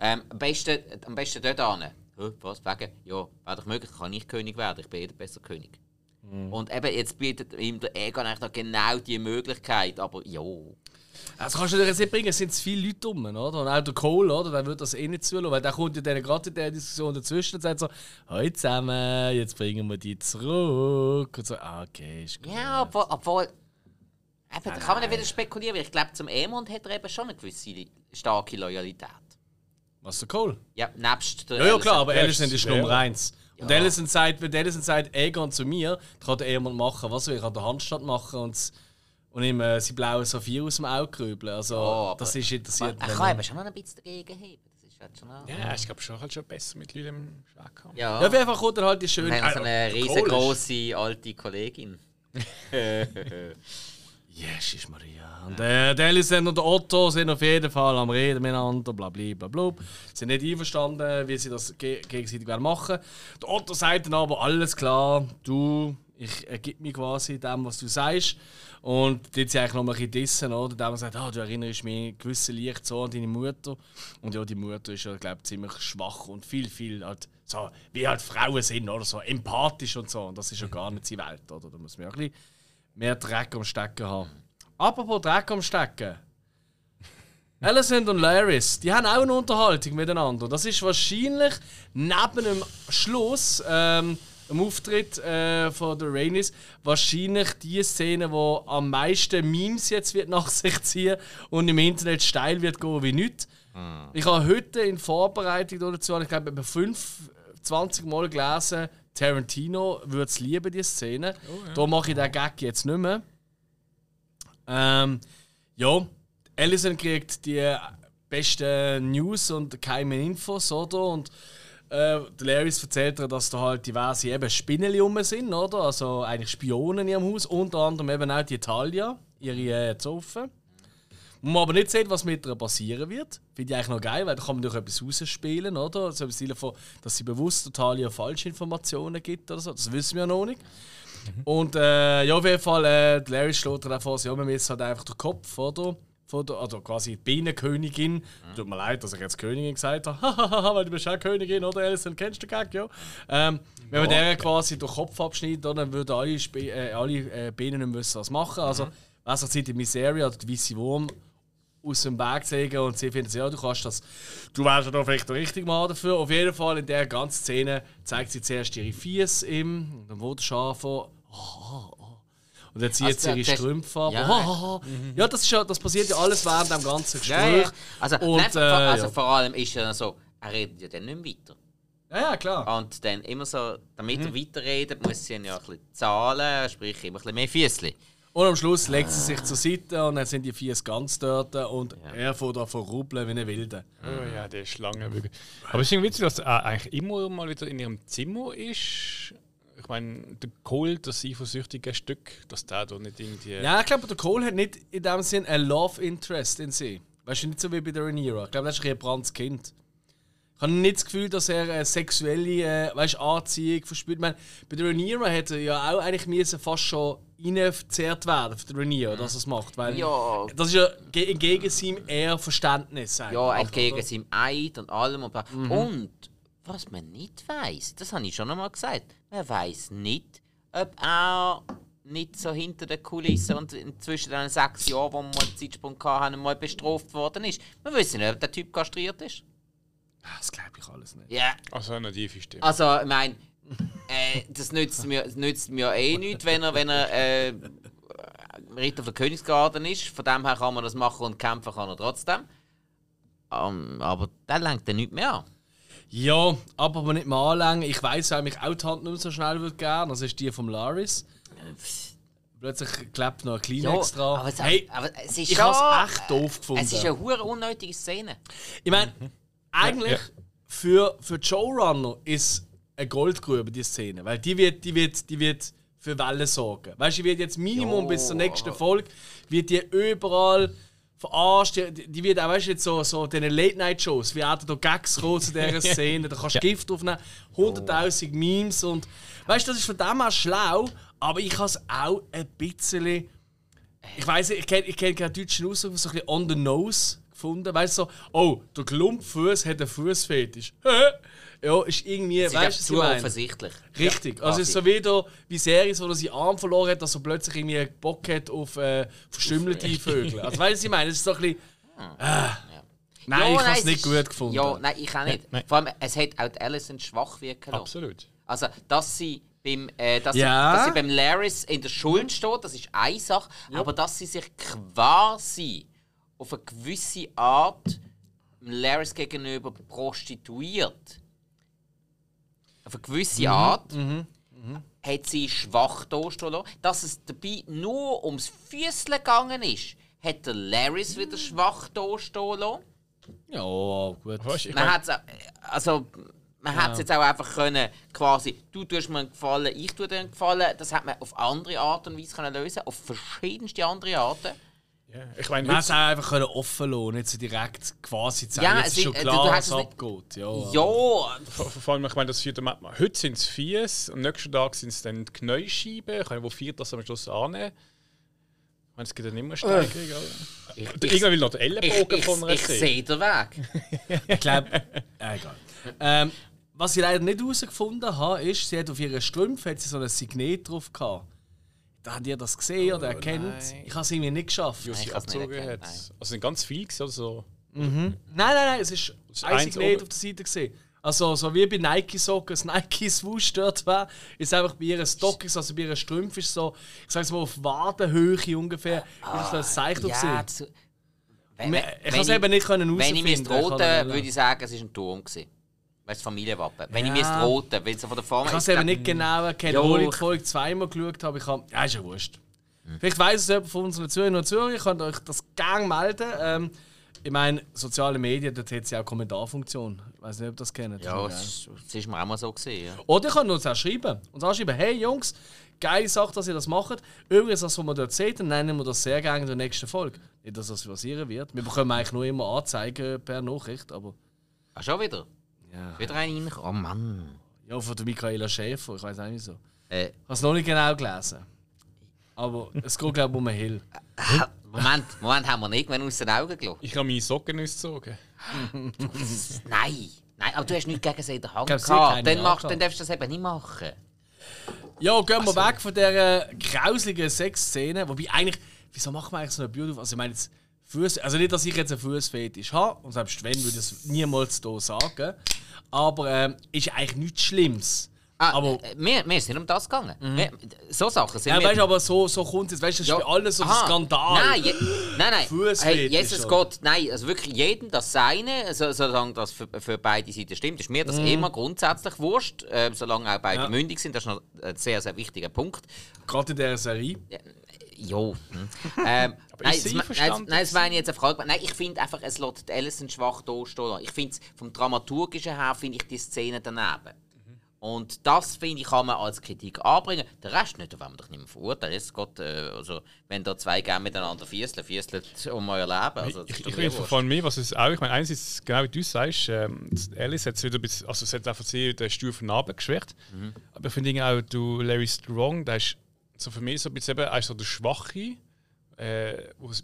Ähm, am, besten, am besten dort. Hä, Was? Wegen? Ja, wäre doch möglich, kann ich König werden. Ich bin jeder besser König. Und eben, jetzt bietet ihm der Egon eigentlich noch genau die Möglichkeit. Aber ja. Das kannst du dir jetzt nicht bringen, es sind zu viele Leute rum, oder? Und auch der Cole, oder? Der wird das eh nicht zulassen, weil der kommt ja dann gerade in der Diskussion dazwischen und sagt so: Heute zusammen, jetzt bringen wir die zurück. Und so, ah, okay, ist gut. Ja, obwohl. obwohl eben, da kann man dann wieder spekulieren, weil ich glaube, zum Emond hat er eben schon eine gewisse starke Loyalität. Was, der Cole? Ja, nebst der. Ja, ja, klar, aber Ja, Alicent ist. Nummer eins. Und Ja. Alicent sagt, wenn Alicent sagt, Egon zu mir, dann kann der jemand machen, was will ich, kann der Handstand machen und, und ihm äh, sein blaues Saphir aus dem Auge krübeln. Also, aber- das ist interessiert Er kann eben schon noch ein bisschen dagegen heben. Das ist halt. Ja, ich glaube schon, halt schon besser mit Leuten im Schwerkampf. Ja. Ja, auf jeden Fall kommt dann halt die schöne. Wir haben so eine ist- riesengroße alte Kollegin. Jesus Maria. Und äh, der Alicent und der Otto sind auf jeden Fall am Reden miteinander, bla bla bla bla. Sind nicht einverstanden, wie sie das ge gegenseitig werden machen. Der Otto sagt dann aber, alles klar, du, ich ergib mich quasi dem, was du sagst. Und dort sie eigentlich noch mal ein bisschen dissen, oder? Der sagt, ah, du erinnerst mich gewisse leicht so an deine Mutter. Und ja, die Mutter ist ja, glaube ich, ziemlich schwach und viel, viel halt so, wie halt Frauen sind, oder so, empathisch und so. Und das ist ja gar nicht seine Welt, oder? Da muss man ja ein bisschen mehr Dreck am Stecken haben. Apropos Dreck am Stecken. Alicent und Laris, die haben auch eine Unterhaltung miteinander. Das ist wahrscheinlich neben dem Schluss, ähm, im Auftritt äh, von der Rainis, wahrscheinlich die Szene, die am meisten Memes jetzt wird nach sich ziehen und im Internet steil wird gehen wie nichts. Ich habe heute in Vorbereitung dazu, ich glaube, etwa 25 Mal gelesen, Tarantino würde es lieben, die Szene. Da mache ich den Gag jetzt nicht mehr. Ähm, ja, Alison kriegt die besten News und geheimen Infos, oder? Und äh, der erzählt ihr, dass da halt diverse eben Spinneli rum sind, oder? Also eigentlich Spionen in ihrem Haus, unter anderem eben auch die Italia, ihre äh, Zofe. Wo man aber nicht sieht, was mit ihr passieren wird. Finde ich eigentlich noch geil, weil da kann man durch etwas rausspielen, oder? So im Sinne von, dass sie bewusst Italia falsche Informationen gibt oder so. Das wissen wir noch nicht. Und äh, ja, auf jeden Fall, äh, Larry schlägt dann vor, ja, wir müssen halt einfach den Kopf, oder? Von der, also quasi die Bienenkönigin. Tut mir leid, dass ich jetzt Königin gesagt habe. Hahaha, weil du bist auch Königin, oder Alison? Kennst du den Gag, ja? Ähm, wenn man der quasi den Kopf abschneidet, dann würden alle, Spe äh, alle äh, Bienen nicht wissen, was machen. Also, was sagt die Miseria oder die weiße Wurm aus dem Weg sägen und sie finden, ja, du kannst das. Du wärst ja da vielleicht der richtige Mann dafür. Auf jeden Fall in der ganzen Szene zeigt sie zuerst ihre Fies und dann wurde oh, oh. Und dann zieht Also, sie ihre Strümpfe ab. Ja. Oh, oh, oh. ja das, ist ja, das passiert ja alles während dem ganzen Gespräch. Ja, ja. Also, und, nein, äh, also ja. vor allem ist ja so, er redet ja dann nicht mehr weiter. ja, ja, klar. Und dann immer so, damit Mhm. er weiterredet, muss sie ihn ja ein bisschen zahlen, sprich immer ein bisschen mehr Füßchen. Und am Schluss legt sie sich zur Seite und dann sind die Fies ganz dort und er fährt da von rubbeln wie eine Wilde. Oh ja, der Schlange wirklich. Aber es ist irgendwie witzig, dass er eigentlich immer mal wieder in ihrem Zimmer ist. Ich meine, der Cole, das eifersüchtige Stück, dass der da nicht irgendwie. Ja, ich glaube, der Cole hat nicht in dem Sinn ein Love Interest in sie. Weißt du, nicht so wie bei der Rhaenyra. Ich glaube, das ist ein brandtes Kind. Ich habe nicht das Gefühl, dass er eine sexuelle äh, weißt, Anziehung verspürt. Ich meine, bei der Rhaenyra hätte er ja auch eigentlich müssen fast schon reingezerrt werden für die Rhaenyra, dass er es macht. Weil Ja. Das ist ja ge- entgegen seinem eher Verständnis. eigentlich. Ja, entgegen seinem Eid und allem. Und. Mhm. und was man nicht weiß, das habe ich schon einmal gesagt, man weiß nicht, ob er nicht so hinter den Kulissen und zwischen den sechs Jahren, wo wir mal einen Zeitsprung hatten, mal bestraft worden ist. Wir wissen nicht, ob der Typ kastriert ist. Das glaube ich alles nicht. Ja, Also eine tiefe Stimme. also ich meine, äh, das nützt mir, das nützt mir eh nichts, wenn er, wenn er äh, Ritter von Königsgarten ist. Von dem her kann man das machen und kämpfen kann er trotzdem. Ähm, aber der lenkt dann nicht mehr an. Ja, aber aber nicht mal anlängen. Ich weiß, weil mich auch die Hand nicht mehr so schnell würde gern. Das ist die vom Laris. Plötzlich klebt noch ein Kleenex dran. aber es, hey, aber es ist ich schon, habe es echt doof gefunden. Es ist eine hure unnötige Szene. Ich meine, eigentlich Ja. für, für Showrunner ist eine Goldgrube die Szene, weil die wird, die wird, die wird für Wellen sorgen. Weißt du, die wird jetzt Minimum Jo, bis zur nächsten Folge wird die überall verarscht. Die, die wird auch, weißt du, jetzt so, so diese Late-Night-Shows, wie hat da Gags kommen zu dieser Szene, da kannst du Gift aufnehmen, 100.000 Memes und. Weißt du, das ist von dem her schlau, aber ich habe es auch ein bisschen. Ich weiß ich kenne ich kenn keinen deutschen Ausdruck, so ein bisschen on the nose gefunden. Weißt du, so, oh, der Klumpfuß hat einen Fußfetisch. Ja, ist irgendwie, Das ist weißt du, zu meine? offensichtlich. Richtig. Ja, also es ist so wie, da, wie Series, wo er seinen Arm verloren hat, dass er plötzlich irgendwie Bock hat auf äh, verstümmelte Vögel. Also weißt du, was ich meine? Es ist so ein bisschen. Äh, Nein, Ja, ich habe es es nicht ist- gut gefunden. Ja, nein, ich auch nicht. Nein. Vor allem, es hat auch die Alison schwach wirken lassen. Absolut. Also, dass sie beim, äh, dass, Ja. sie, dass sie beim Laris in der Schuld steht, das ist eine Sache. Aber dass sie sich quasi auf eine gewisse Art Laris gegenüber prostituiert, auf eine gewisse Art, hat sie schwach dastehen lassen. Dass es dabei nur ums Füßle gegangen ist, hat der Laris wieder schwach dastehen lassen. Ja, gut. Weißt, ich Man hat's also man hätte es jetzt auch einfach können, quasi, du tust mir einen Gefallen, ich tue dir einen Gefallen. Das hat man auf andere Art und Weise können lösen, auf verschiedenste andere Arten. Ja, ich meine, Man hätte es auch einfach können offen lassen nicht so direkt quasi zeigen. Ja, Jetzt es ist schon klar, was es nicht- abgeht. Ja, Ja, vor, vor allem, ich meine, das vierte Mal, heute sind es Fies, am nächsten Tag sind es dann die Kniescheiben, können wo viert das am Schluss annehmen. Ich meine, es gibt dann immer Steigerung. oder? ich, Irgendwann will noch der ich, Ellenbogen ich, von einer ich sehen. sehe den Weg. Ich glaube, äh, egal. Ähm, was ich leider nicht herausgefunden habe, ist, sie hat auf ihren Strümpfen hat sie so ein Signet drauf gehabt. Da habt ihr das gesehen oder erkennt? nein. Ich habe es irgendwie nicht geschafft. Nicht abgezogen erkannt, hat. Also es sind ganz viele gewesen, oder so. Nein, nein, nein, es ist ist ein eins Signet oben. auf der Seite gesehen. Also so wie bei Nike Socken, das Nike Swoosh dort war, ist einfach bei ihren Stockings, also bei ihren Strümpfen ist so, ich sag's mal auf Wadenhöhe ungefähr, ist das Zeichen Ja, zu, wenn, Ich kann es eben nicht können Wenn ich mir herausfinden, drohte, würde ich sagen, es war ein Turm. Gewesen. Weißt du, das Familienwappen. Wenn ich mir Ja. drohte, weil es von der Form Ich habe es eben nicht genau erkannt, obwohl ich die Folge zweimal geschaut habe. Ich habe, ja, ist ja wurscht. Vielleicht weiss es jemand von unseren Zuhörern und ihr könnt euch das gerne melden. Ähm, ich meine, soziale Medien, dort hat ja auch Kommentarfunktion. Ich weiß nicht, ob ihr das kennt. Ja, Das ist es ist mir auch mal so gesehen. Ja. Oder ihr könnt uns auch schreiben. Uns anschreiben, hey Jungs, geile Sache, dass ihr das macht. Übrigens, das, was wir dort seht, dann nennen wir das sehr gerne in der nächsten Folge. Nicht, dass das passieren wird. Wir bekommen eigentlich nur immer Anzeigen per Nachricht, aber Ach, schon wieder? Ja. Wieder ein reingekommen? Oh Mann. Ja, von der Michaela Schäfer, ich weiß auch nicht so. Äh, Ich habe es noch nicht genau gelesen. Aber es geht, glaube ich, um einen Hill. Moment, Moment, haben wir nicht irgendwann aus den Augen gelassen? Ich habe meine Socken ausgezogen. Nein. Nein, aber du hast nichts gegen sie in der Hand gehabt. Dann, angehabt. dann darfst du das eben nicht machen. Ja, gehen wir weg von dieser grauslichen Sexszene. Wobei eigentlich, wieso machen wir eigentlich so eine Beautiful? Also ich meine jetzt, Fuß, also nicht, dass ich jetzt einen Fußfetisch habe, und selbst wenn, würde ich das niemals hier sagen. Aber ähm, ist eigentlich nichts Schlimmes. Ah, aber, äh, wir, wir sind nicht um das gegangen. Wir, so Sachen sind ja, weißt, du, aber so, so kommt es, weißt du, das ist bei allen so ein. Skandal. Nein, je, nein, nein. Fußfetisch Hey, Jesus oder? Gott, nein, also wirklich jedem das Seine, so, solange das für, für beide Seiten stimmt, ist mir das immer grundsätzlich wurscht, äh, solange auch beide Mhm. Ja. mündig sind, das ist noch ein sehr, sehr wichtiger Punkt. Gerade in dieser Serie. Jo. Hm. ähm, nein, ist sie es, nein, nein, es wäre jetzt eine Frage. Nein, ich finde einfach, es lässt die Alison schwach dastehen. Ich finde vom Dramaturgischen her finde ich die Szene daneben. Und das, finde ich, kann man als Kritik anbringen. Der Rest nicht, da wollen wir doch nicht mehr. Es geht, äh, also, wenn da zwei gerne miteinander fieseln, fieseln um euer Leben. Also, das ich ist ich finde von mir, was es auch, ich meine, einerseits, genau wie du sagst, ähm, Alice hat es wieder ein bisschen, also es hat einfach sehr den Stufen abgeschwächt. Mhm. Aber ich finde auch, du Larry Strong, der ist so für mich so ein bisschen eben, er ist so der Schwache, äh,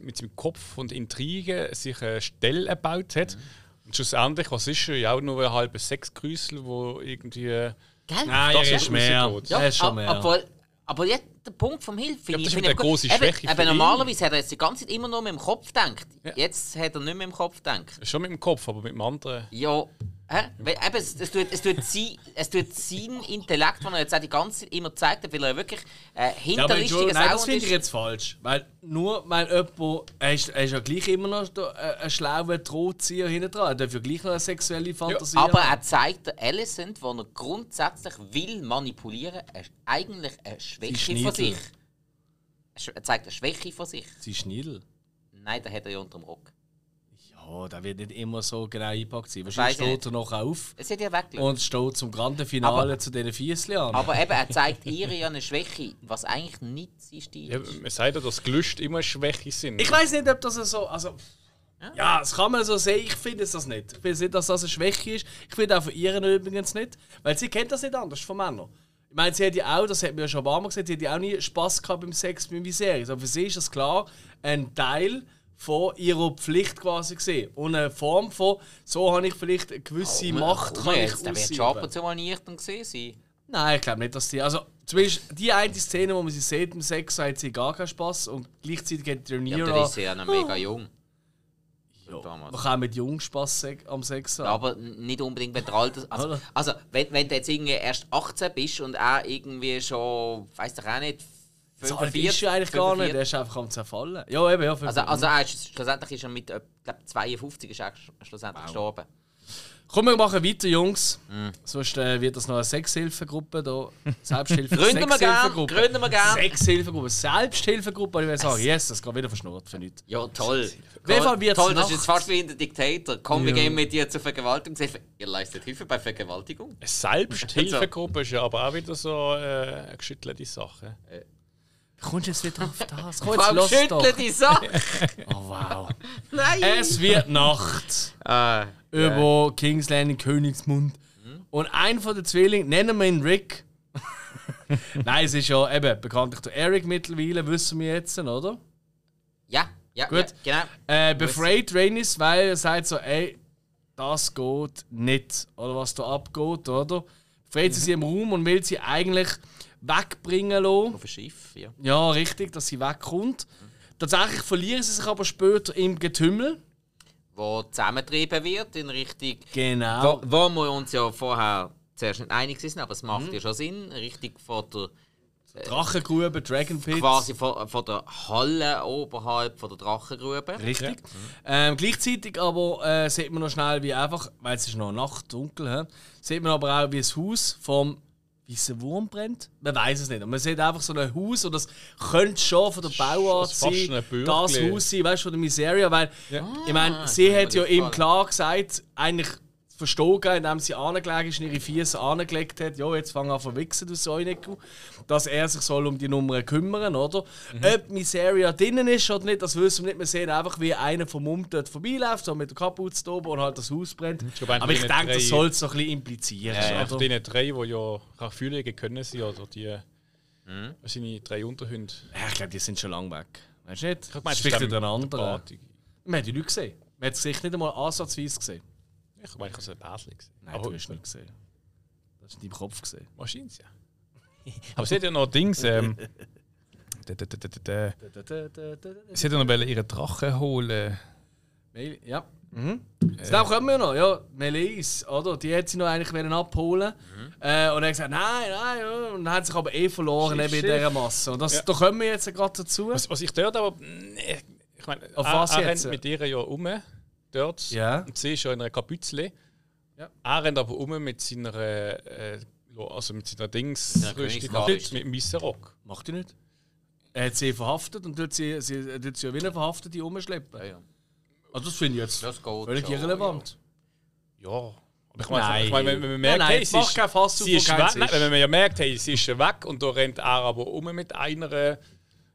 mit seinem Kopf und Intrigen sich eine Stelle erbaut hat. Mhm. Und schlussendlich, was ist er? Ja, auch nur ein halber Sexgrüssel, wo irgendwie. äh, Gell? Nein, Das er ist mehr. Er ist schon mehr. Obwohl, aber jetzt, der Punkt vom Hilf finde das ich. ist ich eine Eben- Schwäche ihn. normalerweise hat er jetzt die ganze Zeit immer nur mit dem Kopf gedacht. Ja. Jetzt hat er nicht mit dem Kopf gedacht. Schon mit dem Kopf, aber mit dem anderen. Ja? Weil, eben, es, es, tut, es, tut sie, es tut sein Intellekt, den er jetzt auch die ganze Zeit immer gezeigt hat, weil er wirklich äh, Ja, hinterlistiges Entschuldigung, nein, das finde ich jetzt falsch. Weil nur weil jemand, er ist, er ist ja gleich immer noch da, äh, ein schlauer Drohzieher hinten dran. Er darf ja gleich noch eine sexuelle Fantasie Aber haben. er zeigt der Alicent, wo er grundsätzlich will manipulieren, er ist eigentlich eine Schwäche von sich. Er Er zeigt eine Schwäche von sich. Sie ist Schniedel. Nein, da hat er ja unter dem Rock. Ja, Ja, der wird nicht immer so genau eingepackt sein. Wahrscheinlich ich steht er noch auf Es hat ja weggelegt. und steht zum grande Finale Aber- zu diesen Vierteln an. Aber eben, er zeigt ihr ja eine Schwäche, was eigentlich nicht sein Stil Ja, ist. man sagt ja, dass Gelüste immer Schwäche sind. Ich weiß nicht, ob das so. Also, ja, das kann man so sehen. Ich finde es das nicht. Ich finde nicht, dass das eine Schwäche ist. Ich finde auch von ihr übrigens nicht. Weil sie kennt das nicht anders von Männern. Ich meine, sie hat ja auch, das hat mir ja schon ein paar Mal gesagt, sie hat ja auch nie Spass gehabt beim Sex mit Viserys. Aber für sie ist das klar ein Teil von ihrer Pflicht quasi gesehen. Und eine Form von, so habe ich vielleicht eine gewisse Macht, Komm kann ich jetzt, der wird schon ab ausüben. und zu mal nüchtern gesehen sein. Nein, ich glaube nicht, dass die. Also, zumindest die eine Szene, wo man sie sieht im Sex, hat sie gar keinen Spass. Und gleichzeitig hat Ja, Rhaenyra. dann ist sie ja noch mega jung. Ja, damals. man kann auch mit Jung Spass am Sex haben. Aber nicht unbedingt, wenn der Alter. Also, also wenn, wenn du jetzt irgendwie erst 18 bist und auch irgendwie schon, weiß doch auch nicht, so alt ist er eigentlich gar nicht, er ist einfach am Zerfallen. Ja, eben, ja. Also, also er ist, schlussendlich ist er mit äh, glaub, 52 ist er sch- schlussendlich gestorben. Komm, wir machen weiter, Jungs. Mhm. Sonst äh, wird das noch eine Sexhilfegruppe da. Selbsthilfe. Gründen wir gern, Sexhilfegruppe. gründen wir gern. Sexhilfegruppe, Selbsthilfegruppe. Ich würde sagen, yes, das geht wieder verschnurrt für nichts. Ja, toll. Wird's toll, das ist jetzt fast wie in der Diktator. Komm, wir Ja. gehen mit dir zur Vergewaltigungshilfe. Ihr leistet Hilfe bei Vergewaltigung. Eine Selbsthilfegruppe ist ja aber auch wieder so äh, eine geschüttelte Sache. Wie kommst du jetzt wieder auf das? Komm, jetzt los schüttle die Sache. Oh, wow. Nein. Es wird Nacht. Ah, über King's Landing, Königsmund. Und ein von den Zwillingen, nennen wir ihn Rick. Nein, es ist ja eben bekanntlich der Eric mittlerweile, wissen wir jetzt, oder? ja, ja, Gut. ja, genau. Äh, befreit Rhaenys, weil er sagt so, ey, das geht nicht. Oder was da abgeht, oder? Befreit sie sie im Raum und will sie eigentlich wegbringen lassen. Auf ein Schiff, ja. Ja, richtig, dass sie wegkommt. Tatsächlich verlieren sie sich aber später im Getümmel. Wo zusammengetrieben wird in Richtung. Genau. Wo, wo wir uns ja vorher zuerst nicht einig sind, aber es macht Mhm. ja schon Sinn. Richtig von der. Drachengrube, Dragon Pit. Quasi von, von der Halle oberhalb von der Drachengrube. Richtig. Ähm, gleichzeitig aber äh, sieht man noch schnell, wie einfach, weil es ist noch Nacht, dunkel, he, sieht man aber auch, wie das Haus vom weißen Wurm brennt. Man weiß es nicht. Und man sieht einfach so ein Haus, und das könnte schon von der Bauart fast sein, ein das Haus sein, weißt du, von der Miseria. Weil, ich meine, Ah, sie das hat ja ihm klar gesagt, eigentlich verstogen, indem sie angelegt ist und ihre Füße angelegt hat, ja, jetzt fang an zu wichsen, du Säuniku, dass er sich soll um die Nummer kümmern, oder? Mhm. Ob Miseria drinnen ist oder nicht, das wissen wir nicht. Wir sehen einfach, wie einer vom Mund dort vorbeiläuft, so mit der Kapuze oben und halt das Haus brennt. glaube, einer Aber ich denke, den das soll es so ein bisschen implizieren. Einfach oder? die drei, die ja Rachfühlige können sie, oder die Mhm. die drei Unterhunde. Ja, ich glaube, die sind schon lange weg. Weißt du nicht? Ich meine, das ist ein anderer. Man hat die nicht gesehen. Man hat das Gesicht nicht einmal ansatzweise gesehen. Ich meine, ich habe es ein Bärtchen gesehen. Nein, du hast nicht gesehen. Das ist in deinem Kopf gesehen. Wahrscheinlich, ja. Aber sie hat ja noch Dings. Ähm. Sie hat ja noch ihren Drachen holen. Ja. Mhm. Das kommen wir noch. Ja, Melis, oder? Die hat sie noch eigentlich wollen abholen äh, Und er hat gesagt, nein, nein. Ja. Und dann hat sich aber eh verloren Schiff, eben in dieser Masse. Und das, Ja. da kommen wir jetzt gerade dazu. Was, was ich dort aber. Ich meine, Auf was jetzt? mit ihr ja um. Dort. Ja. Und sie ist ja in einer Kapüzle. Ja. Er rennt aber um mit seiner. Äh, also mit seiner Dings. Königsrüstung. mit dem weißen Rock. Macht die nicht. Er hat sie verhaftet und tut sie, sie, er tut sie ja wie eine Verhaftete umschleppen. Ja, ja. Also das finde ich jetzt Das geht völlig schon, irrelevant. Ja. Aber ich meine, Nein. ich meine wenn man merkt, Nein, nein, hey, sie ist, Fass sie ist weg. Nein, wenn man ja merkt, hey, sie ist weg und da rennt er aber um mit einer.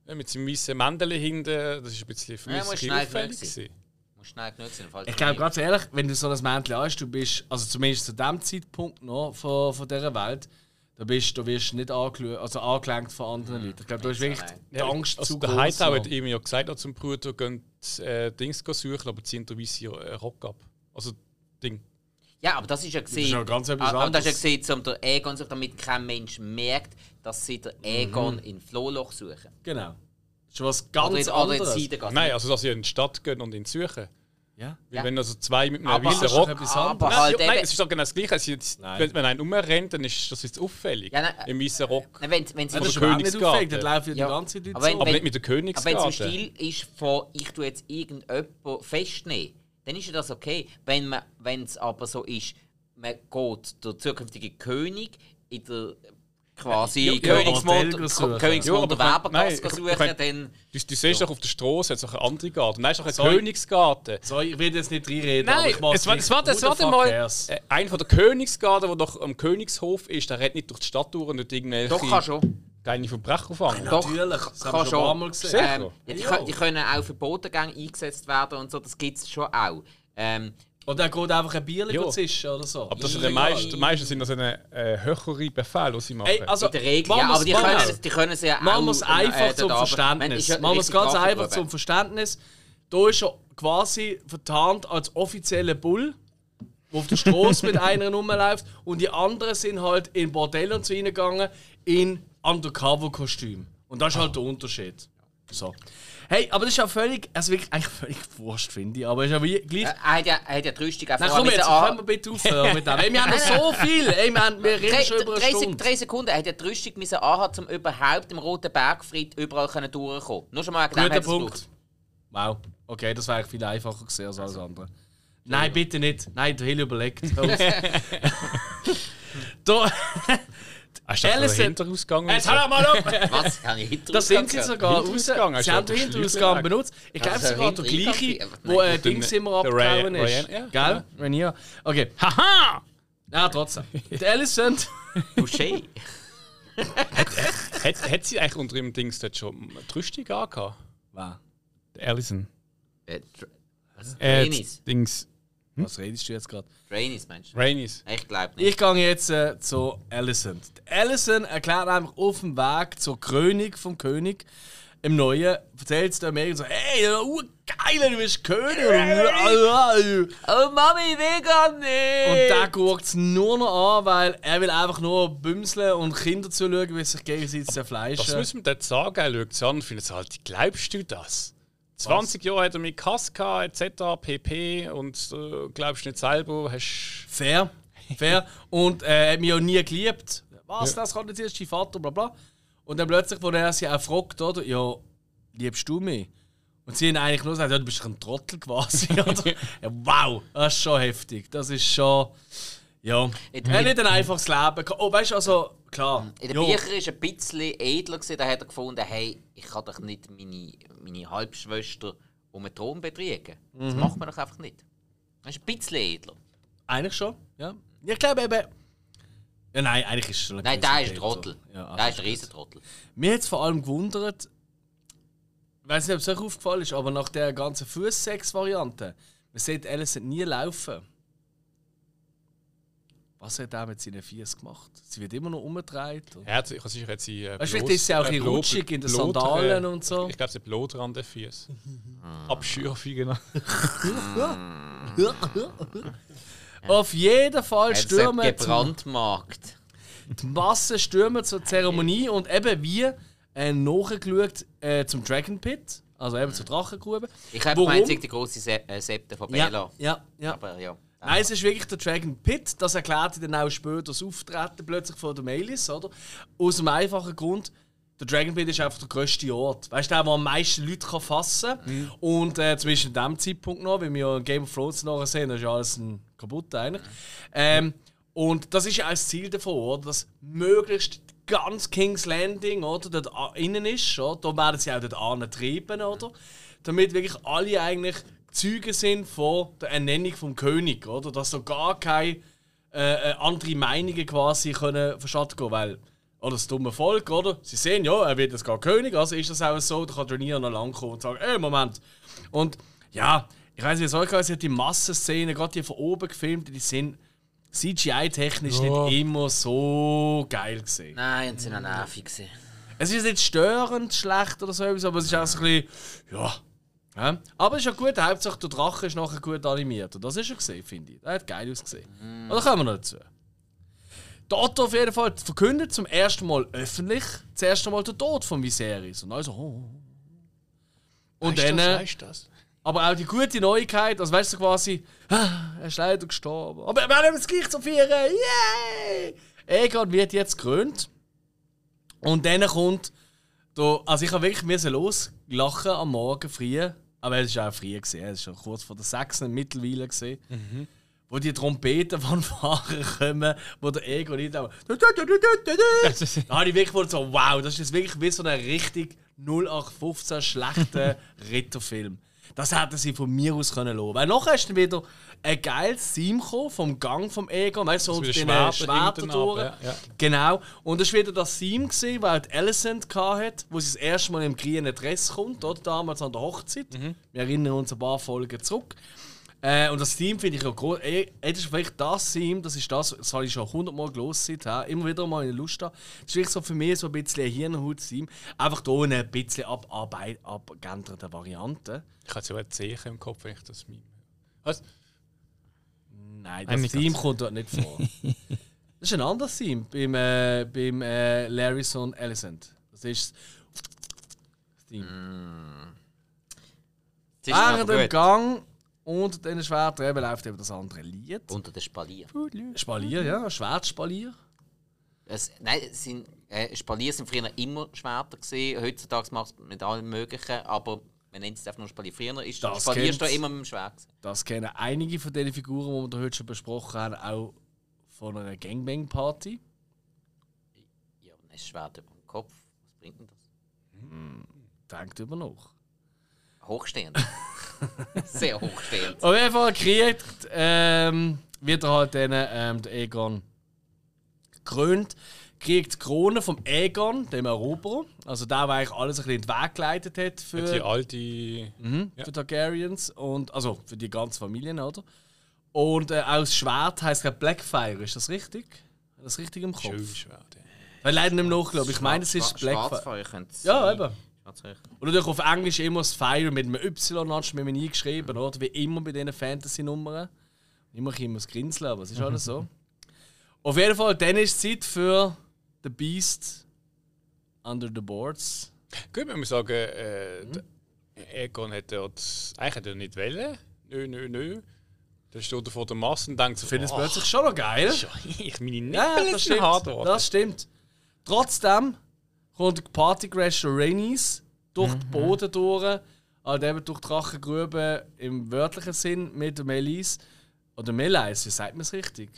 Mit seinem weißen Mändel hinten. Das ist ein bisschen für mich Ja, auffällig. Genug sein. gewesen. Muss schnell genug sein. falls Ich du glaube, ganz ehrlich, wenn du so ein Mäntel hast, du bist, also zumindest zu dem Zeitpunkt noch von, von dieser Welt, da, bist, da wirst du nicht angelü- also angelenkt von anderen Leuten. Ich glaube, da ist wirklich die Angst also zu der groß. Hightower hat noch. ihm ja gesagt, auch zum Bruder, gehen äh, Dings go suchen, aber ziehen der weiße Rock ab. Also Ding. Ja, aber das ist ja gesehen. ist ja ganz etwas aber das ist ja anderes. gesehen, um der Egon sich, damit kein Mensch merkt, dass sie der Egon in Flohloch suchen. Genau. Das ist was ganz Oder in, oder in anderes. Seidengasse. Nein, also dass sie in die Stadt gehen und ihn suchen. Ja. Wenn also zwei mit einem weißen Rock. aber. Nein, halt nein, es ist doch genau das Gleiche. Jetzt, wenn, wenn einer umrennt, dann ist das jetzt auffällig. Ja, nein, Im weißen Rock. Nein, wenn, wenn sie Ja, das ist nicht auffällig, das läuft ja die ganze Zeit Aber wenn-. Aber nicht mit der Aber wenn es im Königsgarde. Stil ist von ich tue jetzt irgendjemanden festnehmen, dann ist ja das okay. Wenn man- wenn es aber so ist, man geht der zukünftige König in der quasi Ja, ja, Königsmund. Königsmund Ja, aber nein, ich- suchen, ich dann... Du, du siehst doch auf der Straße jetzt noch einen anderen Garten. Und dann ist noch ein Sorry. Königsgarten. So, ich will jetzt nicht reinreden, aber Nein, ich mach's es war, es war, es mal äh, einer von der Königsgarten, der doch am Königshof ist, der rennt nicht durch die Stadt durch und nicht irgendwelche Doch, kann schon. kleine Verbrecher fangen. Doch, Natürlich, das haben kann wir schon ein paar Mal gesehen. Ähm, ja, die, Ja. können, die können auch für Bodengänge eingesetzt werden und so, das gibt es schon auch. Ähm, Oder er geht einfach ein Bier Ja. zischen oder so. Aber das Ist sind die egal. meisten, meisten sind das eine äh, höhere Befehl, die sie machen. Ey, also, in der Regel, ja, aber die können, es- die können sie ja auch... Machen wir es einfach äh, zum Verständnis. Machen wir es ganz einfach zum Verständnis. Da ist er quasi vertarnt als offizieller Bull, der auf der Straße mit einer rumläuft. Und die anderen sind halt in Bordelle und so reingegangen in Undercover-Kostüm. Und das ist halt der Unterschied. So. Hey, aber das ist ja völlig, also wirklich eigentlich völlig wurscht, finde ich. Aber ist ja wie, gleich. Äh, Er hat ja, er hat ja die Rüstung auch Nein, komm jetzt, können wir bitte aufhören mit dem. Ey, wir haben noch so viel. Ey, wir, haben, wir reden Drei, schon über eine drei, Stunde. drei Sekunden. Er hat ja die Rüstung müssen anhaben, um überhaupt im Roten Bergfried überall können durchzukommen. Nur schon mal dem Guter Punkt. Wow. Okay, das wäre eigentlich viel einfacher gewesen als alles andere. Nein, bitte nicht. Nein, der Hill überlegt. Da, Hast du den Alison- Hinterausgang? jetzt hör mal auf! Was? Habe ich hinter Da sind sie sogar raus. Hinterausgang, Sie haben doch den Hinterausgang benutzt. Ich glaube Also, sogar der gleiche, wo äh, nein. Dings immer abgehauen ist. Gell? Rhaenyra. Okay. Haha! Ja, trotzdem. Der Alicent. Touché. Hat, hat sie eigentlich unter ihrem Dings dort schon die Rüstung angehabt? Was? Der Alison. Äh? Äh, Dings. Was redest du jetzt gerade? Trainees, meinst du? Rainis. Ich glaube nicht. Ich gehe jetzt äh, zu Alicent. Alicent erklärt einfach auf dem Weg zur Krönung vom König im Neuen, erzählt es der Mary so, hey, uh, geil, du bist König. Und Oh Mami, gar nicht! der guckt es nur noch an, weil er will einfach nur bümseln und Kinder zuschauen, wie sie sich gegenseitig Das zerfleischen. müssen wir dort sagen. Er schaut sie an und findet halt, glaubst du das? 20 Jahre hat er mit Kass gehabt, etc. pp. Und äh, glaubst nicht selber, hast. Fair, fair. Und äh, er hat mich auch nie geliebt. Was, Ja. das kann jetzt erst dein Vater, bla bla. Und dann plötzlich, wo er sie auch fragt, oder? Ja, liebst du mich? Und sie haben eigentlich nur gesagt, ja, du bist ein Trottel quasi, oder? ja, wow, das ist schon heftig. Das ist schon. Ja. Er hat nicht ein einfaches Leben. gehabt. Oh, weißt du, also, klar. In den Büchern war er ein bisschen edler. Gewesen. Da hat er gefunden, hey, ich kann doch nicht meine, meine Halbschwester um einen Thron betrügen. Mhm. Das macht man doch einfach nicht. Er ist ein bisschen edler. Eigentlich schon, ja. Ich glaube eben. Ja, nein, eigentlich ist es schon ein Nein, der ist ein Trottel. Ja, der ist ein Riesentrottel. Mir hat es vor allem gewundert, ich weiß nicht, ob es euch aufgefallen ist, aber nach der ganzen Fußsex-Variante, man sieht Alison nie laufen. Was hat er mit seinen Füßen gemacht? Sie wird immer noch umgedreht. Er hat, ich sicher, hat sie. Äh, Weißt du, vielleicht ist sie auch äh, Blut- rutschig in den Blut, Sandalen äh, und so. Ich glaube, sie hat Blut an den Füßen. Ah. Abschürfungen. Auf jeden Fall stürmen gebrandmarkt. die Massen stürmen zur Zeremonie und eben wir äh, nachgeschaut äh, zum Dragon Pit, also eben zur Drachengrube. Ich habe gemeint, die grosse Se äh, Septe von Ja, Bela. ja, ja. Aber ja. Nein, es ist wirklich der Dragon Pit. Das erklärt dann auch später das Auftreten plötzlich von der Melis, oder? Aus dem einfachen Grund, der Dragon Pit ist einfach der grösste Ort. Weißt du, der, wo am meisten Leute fassen kann. Und äh, in diesem Zeitpunkt noch, weil wir ja Game of Thrones nachher sehen, da ist ja alles ein kaputt eigentlich. Ähm, und das ist ja auch das Ziel davon, oder? Dass möglichst ganz King's Landing oder, dort innen ist. Oder? Da werden sie auch dort angetrieben, oder? Damit wirklich alle eigentlich Zeugen sind von der Ernennung vom König, oder? Dass so gar keine äh, äh, andere Meinungen quasi können verschatten gehen, weil oder das dumme Volk, oder? Sie sehen, ja, er wird jetzt gar König, also ist das auch so, da kann Rhaenyra noch lang kommen und sagen, ey, Moment. Und ja, ich weiß nicht, wie es euch sie hat die Massenszenen, gerade die von oben gefilmt, die sind CGI-technisch Ja. nicht immer so geil gesehen. Nein, und sie waren nervig. gewesen. Es ist nicht störend schlecht oder so etwas, aber es ist auch so ein bisschen, ja. Ja. Aber es ist ja gut, Hauptsache der Drache ist nachher gut animiert. Und das ist er gesehen, finde ich. Der hat geil ausgesehen. Und da kommen wir noch dazu. Dort auf jeden Fall verkündet zum ersten Mal öffentlich das erste Mal der Tod von Viserys. Und also, oh. Und Weißt dann, das, äh, weißt du das? aber auch die gute Neuigkeit, also weißt du quasi, ah, er ist leider gestorben. Aber wir haben es gleich zu feiern. Yay! Egon wird jetzt gekrönt. Und dann kommt, da, also ich habe wirklich müssen loslachen am Morgen früh. Aber es war auch früh, gewesen, es war schon kurz vor der 6. mittlerweile. Gewesen, wo die Trompetenfanfaren kommen, wo der Ego nicht auch. Da habe ich wirklich so, wow, das ist jetzt wirklich wie so ein richtig 0815 schlechter Ritterfilm. Das hätten sie von mir aus können lassen. Weil nachher ist dann wieder ein geiles gekommen, vom Gang vom Ego, weißt du, so wieder den Schwerter Schwerter hinten durch. ja, ja. Genau. Und das war wieder das Theme, gewesen, weil die Alicent hatte, wo sie das erste Mal im grünen Dress kommt, oder? damals an der Hochzeit. Wir erinnern uns ein paar Folgen zurück. Äh, und das Theme finde ich ja groß. Ey, ey, das ist vielleicht das Theme, das ist das, das habe ich schon hundertmal gelesen, ja. immer wieder mal in der Lust da. Das ist wirklich so für mich so ein bisschen ein Hirnhaut-Theme. Einfach hier eine ein bisschen abarbeit- abgeänderte Variante. Ich hatte so ein Zeichen im Kopf, wenn ich das Meme höre. Was? Nein, Nein, das Theme ganz. kommt dort nicht vor. das ist ein anderes Theme beim, äh, beim äh, Larry Son Alicent. Das ist das ist aber Während dem. Gang unter den Schwertern eben läuft eben das andere Lied. Unter den Spalier. Spalier, ja, Schwertspalier. Es, nein, es sind, äh, Spalier sind früher immer Schwerter gewesen. Heutzutage macht es mit allem Möglichen, aber man nennt es einfach nur Spalier. Früher ist Das Spalier kennt's. da immer mit dem Schwert. gewesen. Das kennen einige von den Figuren, die wir heute schon besprochen haben, auch von einer Gangbang-Party. Ja, aber das Schwert über dem Kopf. Was bringt denn das? Denkt über nach. Hochstehend. Sehr hochstehend. Auf jeden Fall kriegt ähm, wird er halt dann, ähm, der Egon gekrönt, kriegt die Krone vom Egon, dem Eroberer, also der, der eigentlich alles ein bisschen in den Weg geleitet hat für, Die alte. mhm, Ja. für Targaryens und also für die ganze Familie, oder? Und äh, auch das Schwert heisst gerade Blackfire, ist das richtig? Hat das richtig im Kopf? Schön Schwert. ja. Weil leider nicht mehr nachgelaufen. Ich meine, es ist Blackfire. Ja, sein. eben. Schwarzfeuer. Und natürlich auf Englisch immer das Fire mit einem Y anstatt mit einem I geschrieben, oder? Wie immer bei diesen Fantasy-Nummern. Immer immer das Grinseln, aber es ist alles so. Auf jeden Fall, dann ist es Zeit für The Beast Under the Boards. Gut, man muss sagen, äh, der Egon hat dort eigentlich hat er nicht wollen. Nö, nö, nö. Dann steht er vor der Masse und denkt so, Ich finde es «Ach, plötzlich schon noch geil. ich meine Nippel Ja, das stimmt. hart. Das stimmt. Trotzdem kommt der Partycrasher Rainis durch den Boden durch, halt eben durch die Drachengrube im wörtlichen Sinn mit der Melis. Oder Melis, wie sagt man es richtig?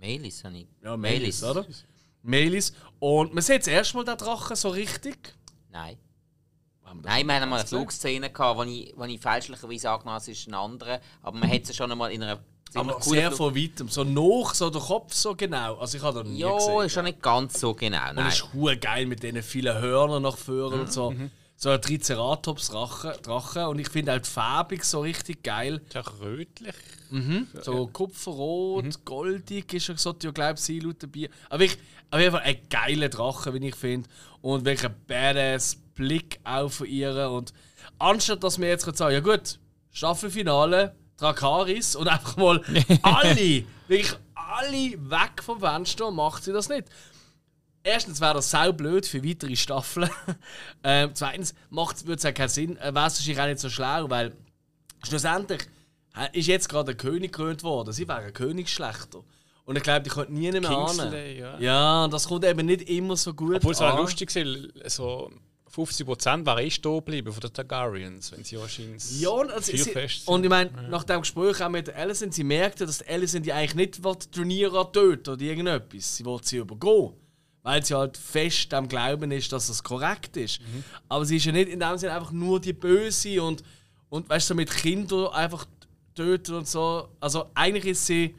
Melis habe ich. Ja, Melis, oder? Melis. Und man sieht das erste Mal den Drachen so richtig. Nein. Nein, wir hatten einmal eine? Flugszene, gehabt, wo ich, wo ich fälschlicherweise angenommen habe, es ist ein anderer. Aber man hat sie schon einmal in einer Aber coolen sehr von weitem. So noch, so der Kopf so genau. Also ich habe da nie Ja, gesehen. ist schon nicht ganz so genau. Und Nein. es ist hure geil mit diesen vielen Hörnern nach vorne Mhm, und so. So ein Triceratops-Drache. Drache. Und ich finde auch die Färbung so richtig geil. Ist auch rötlich. So Kupferrot, Mhm. goldig ist er so, ja, glaube ich, sein laut dabei. Aber ich, auf jeden Fall ein geiler Drache, wie ich finde. Und welcher badass Blick auch von ihr. Und anstatt dass wir jetzt sagen, ja gut, Staffelfinale, Drakaris und einfach mal alle, wirklich alle weg vom Fenster, macht sie das nicht. Erstens wäre das sau blöd für weitere Staffeln. ähm, zweitens würde es ja keinen Sinn, äh, wäre es wahrscheinlich auch nicht so schlau, weil schlussendlich äh, ist jetzt gerade ein König gekrönt worden. Sie wäre ein Königsschlechter. Und ich glaube, die könnte nie mehr ahnen. ja. Ja, das kommt eben nicht immer so gut Obwohl es an. lustig war, so 50% wären eh stehen geblieben von den Targaryens, wenn sie wahrscheinlich Ja, also, sie, sind. und ich meine, nach dem Gespräch auch mit Alicent, sie merkte, dass die Alicent ja eigentlich nicht will, die Turniere töten oder irgendetwas. Sie will sie übergehen. Weil sie halt fest am Glauben ist, dass das korrekt ist. Mhm. Aber sie ist ja nicht in dem Sinne einfach nur die Böse und, und weißt du, so mit Kindern einfach töten und so. Also eigentlich ist sie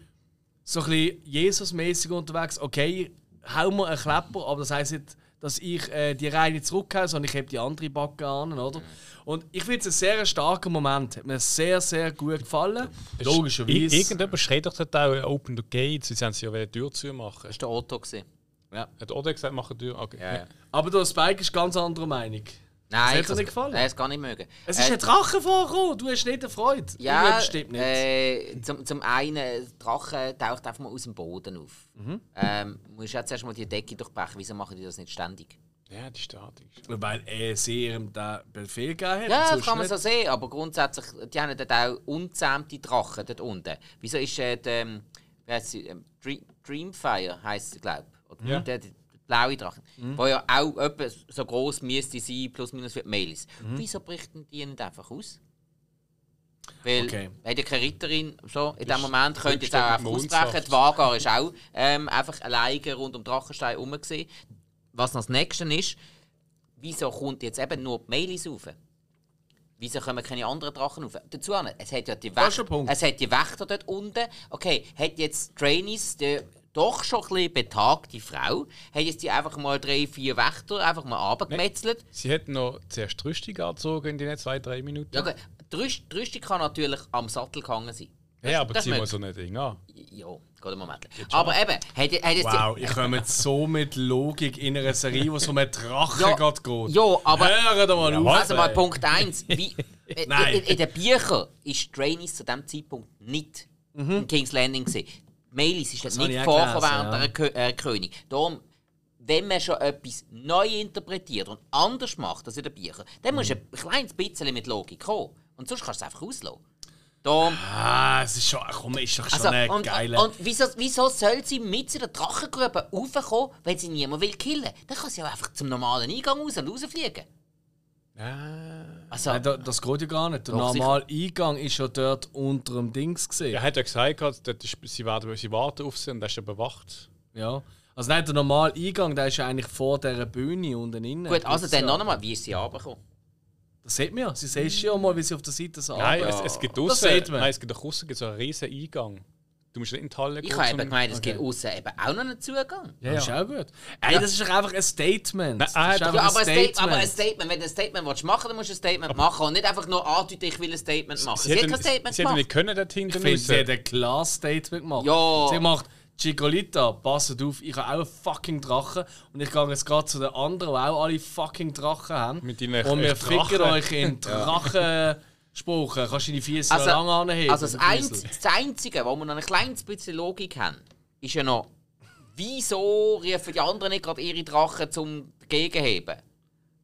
so ein bisschen Jesus-mäßig unterwegs. Okay, hau mir einen Klepper, aber das heisst nicht, dass ich äh, die reine zurückhaue, sondern ich habe die andere Backe an, oder? Und ich finde es ein sehr starker Moment. Hat mir sehr, sehr gut gefallen. Logischerweise. Irgendjemand schreit doch dort auch Open the Gates, sie haben sie ja die Tür zu machen. Das war der Otto. Gewesen. Ja. Hat Oda gesagt, machen die Tür? Okay. Ja, ja. Aber der Spike ist ganz anderer Meinung. Nein, hat ich dir nicht gefallen? Nein, es gar nicht mögen. Es ist Äh, ein Drache vorgekommen, du hast nicht erfreut. Ja, bestimmt nicht. Äh, zum, zum einen, der Drache taucht einfach mal aus dem Boden auf. Mhm. Ähm, musst ja zuerst mal die Decke durchbrechen. Wieso machen die das nicht ständig? Ja, die Statik. Weil er sehr ihm den Befehl gegeben hat. Ja, das kann man so sehen, aber grundsätzlich, die haben dort auch unzähmte Drachen dort unten. Wieso ist äh, der, ähm, ähm, Dream, Dreamfire heisst sie, glaube ich. Ja. Der blaue Drachen. Mhm. Der ja auch etwa so groß müsste sein, plus minus wie die Mails. Mhm. Wieso brichten die nicht einfach aus? Weil Okay. haben ja keine Ritterin, so, in dem Moment könnte jetzt auch einfach ausbrechen. Die Vagar ist auch ähm, einfach alleine rund um Drachenstein herum. gewesen. Was noch das Nächste ist, wieso kommt jetzt eben nur die Mailis rauf? Wieso kommen keine anderen Drachen rauf? Dazu, es hat ja die, Wächter, es hat die Wächter dort unten. Okay, hat jetzt Trainees, die doch schon ein bisschen betagte Frau, hat jetzt die einfach mal drei, vier Wächter einfach mal abgemetzelt. Sie hätten noch zuerst Rüstung angezogen in den zwei, drei Minuten. Ja, okay. die Rüst- die Rüstung kann natürlich am Sattel gehangen sein. Ja, aber das zieh mal so ein Ding an. Ja, geht einen Moment. Aber eben, hat, hat jetzt Wow, ich komme jetzt so mit Logik in einer Serie, wo so um einen Drachen Ja, geht. ja, aber- Hör doch mal auf. Also mal. Punkt 1. Wie, in, Nein. in, in den Büchern ist Trainees zu diesem Zeitpunkt nicht in King's Landing gewesen. Melis ist das Mhm. habe nicht gelesen, während ja. der Kö äh, König. Darum, wenn man schon etwas neu interpretiert und anders macht als in den Büchern, dann musst du Mhm. ein kleines bisschen mit Logik kommen. Und sonst kannst du es einfach auslassen. Darum, Ah, es ist schon, komm, ist doch schon also, eine und, geile... und wieso, wieso soll sie mit in der Drachengrube raufkommen, wenn sie niemand will killen? Dann kann sie ja einfach zum normalen Eingang raus und rausfliegen. Ah. Also, Nein, da- das geht ja gar nicht. Der Doch, normale Eingang ist ja dort unter dem Dings gesehen. Er hat ja gesagt, dort ist, sie, werden, sie warten auf sie und er ist ja bewacht. Ja. Also nein, der normale Eingang, der ist ja eigentlich vor dieser Bühne unten innen. Gut, also Das dann noch einmal, wie ist sie runtergekommen? Das sieht man ja. Sie siehst ja mal, wie sie auf der Seite so Nein, es, es gibt Das draussen, sieht man. nein, es gibt auch draussen so einen riesen Eingang. Du musst nicht in die Halle Ich gehen. habe zum- eben gemeint, es okay. gibt außen eben auch noch einen Zugang. Ja, Das ist ja. auch gut. Ey, das ist einfach ein Statement. Nein, ah, ist ja, einfach Ja, aber ein, Statement. aber ein Statement. Wenn du ein Statement willst machen dann musst du ein Statement machen und nicht einfach nur andeuten, ich will ein Statement machen. Sie Sie, hat hätten, kein Statement sie gemacht. nicht können dort hinten Ich finde, sie hat ein klares Statement gemacht. Ja. Sie macht, Chicolita, passt auf, ich habe auch einen fucking Drachen und ich gehe jetzt gerade zu den anderen, die auch alle fucking Drachen haben. Mit deinen und wir Drachen. ficken euch in Drachenspruch. Kannst du deine Füße Also, lang anheben? also das, du Einz das Einzige, wo wir noch ein kleines bisschen Logik haben, ist ja noch, wieso rufen die anderen nicht gerade ihre Drachen zum Gegenheben?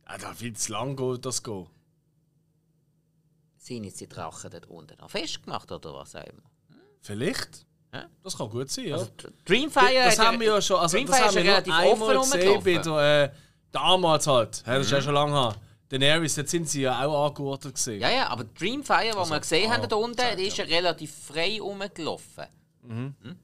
Ah, da viel zu lang geht das gehen. Sind jetzt die Drachen dort unten noch festgemacht oder was auch immer? Vielleicht. Das kann gut sein, ja. Also, Dreamfire das haben wir ja schon, also das Dreamfire haben wir ja relativ offen gesehen bei der, äh, damals halt. Ja, das ist ja schon lange her. Daenerys, dort sind sie ja auch angeordnet gesehen. Ja, ja, aber Dreamfire, was wir gesehen ah, haben da unten, zeigt, die ist ja relativ frei rumgelaufen. Mhm. Hm?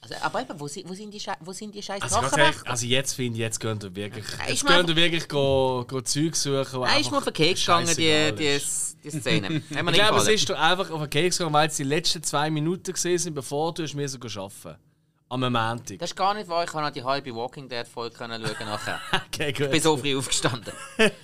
Also, aber eben, wo, sind- wo sind die, wo sind die scheiß Also, ehrlich, also jetzt finde ich, jetzt gehen wir wirklich, Nein, jetzt mir gehen wir wirklich go, go Zeug suchen. Nein, ist mir auf den Keks gegangen, die, die, die Szene. Ich glaube, es gefallen. ist doch einfach auf den Keks gegangen, weil es die letzten zwei Minuten gesehen sind, bevor du hast müssen gehen arbeiten Am Montag. Das ist gar nicht wahr, ich kann noch die halbe Walking Dead Folge schauen nachher. Okay, gut. Ich bin so früh aufgestanden.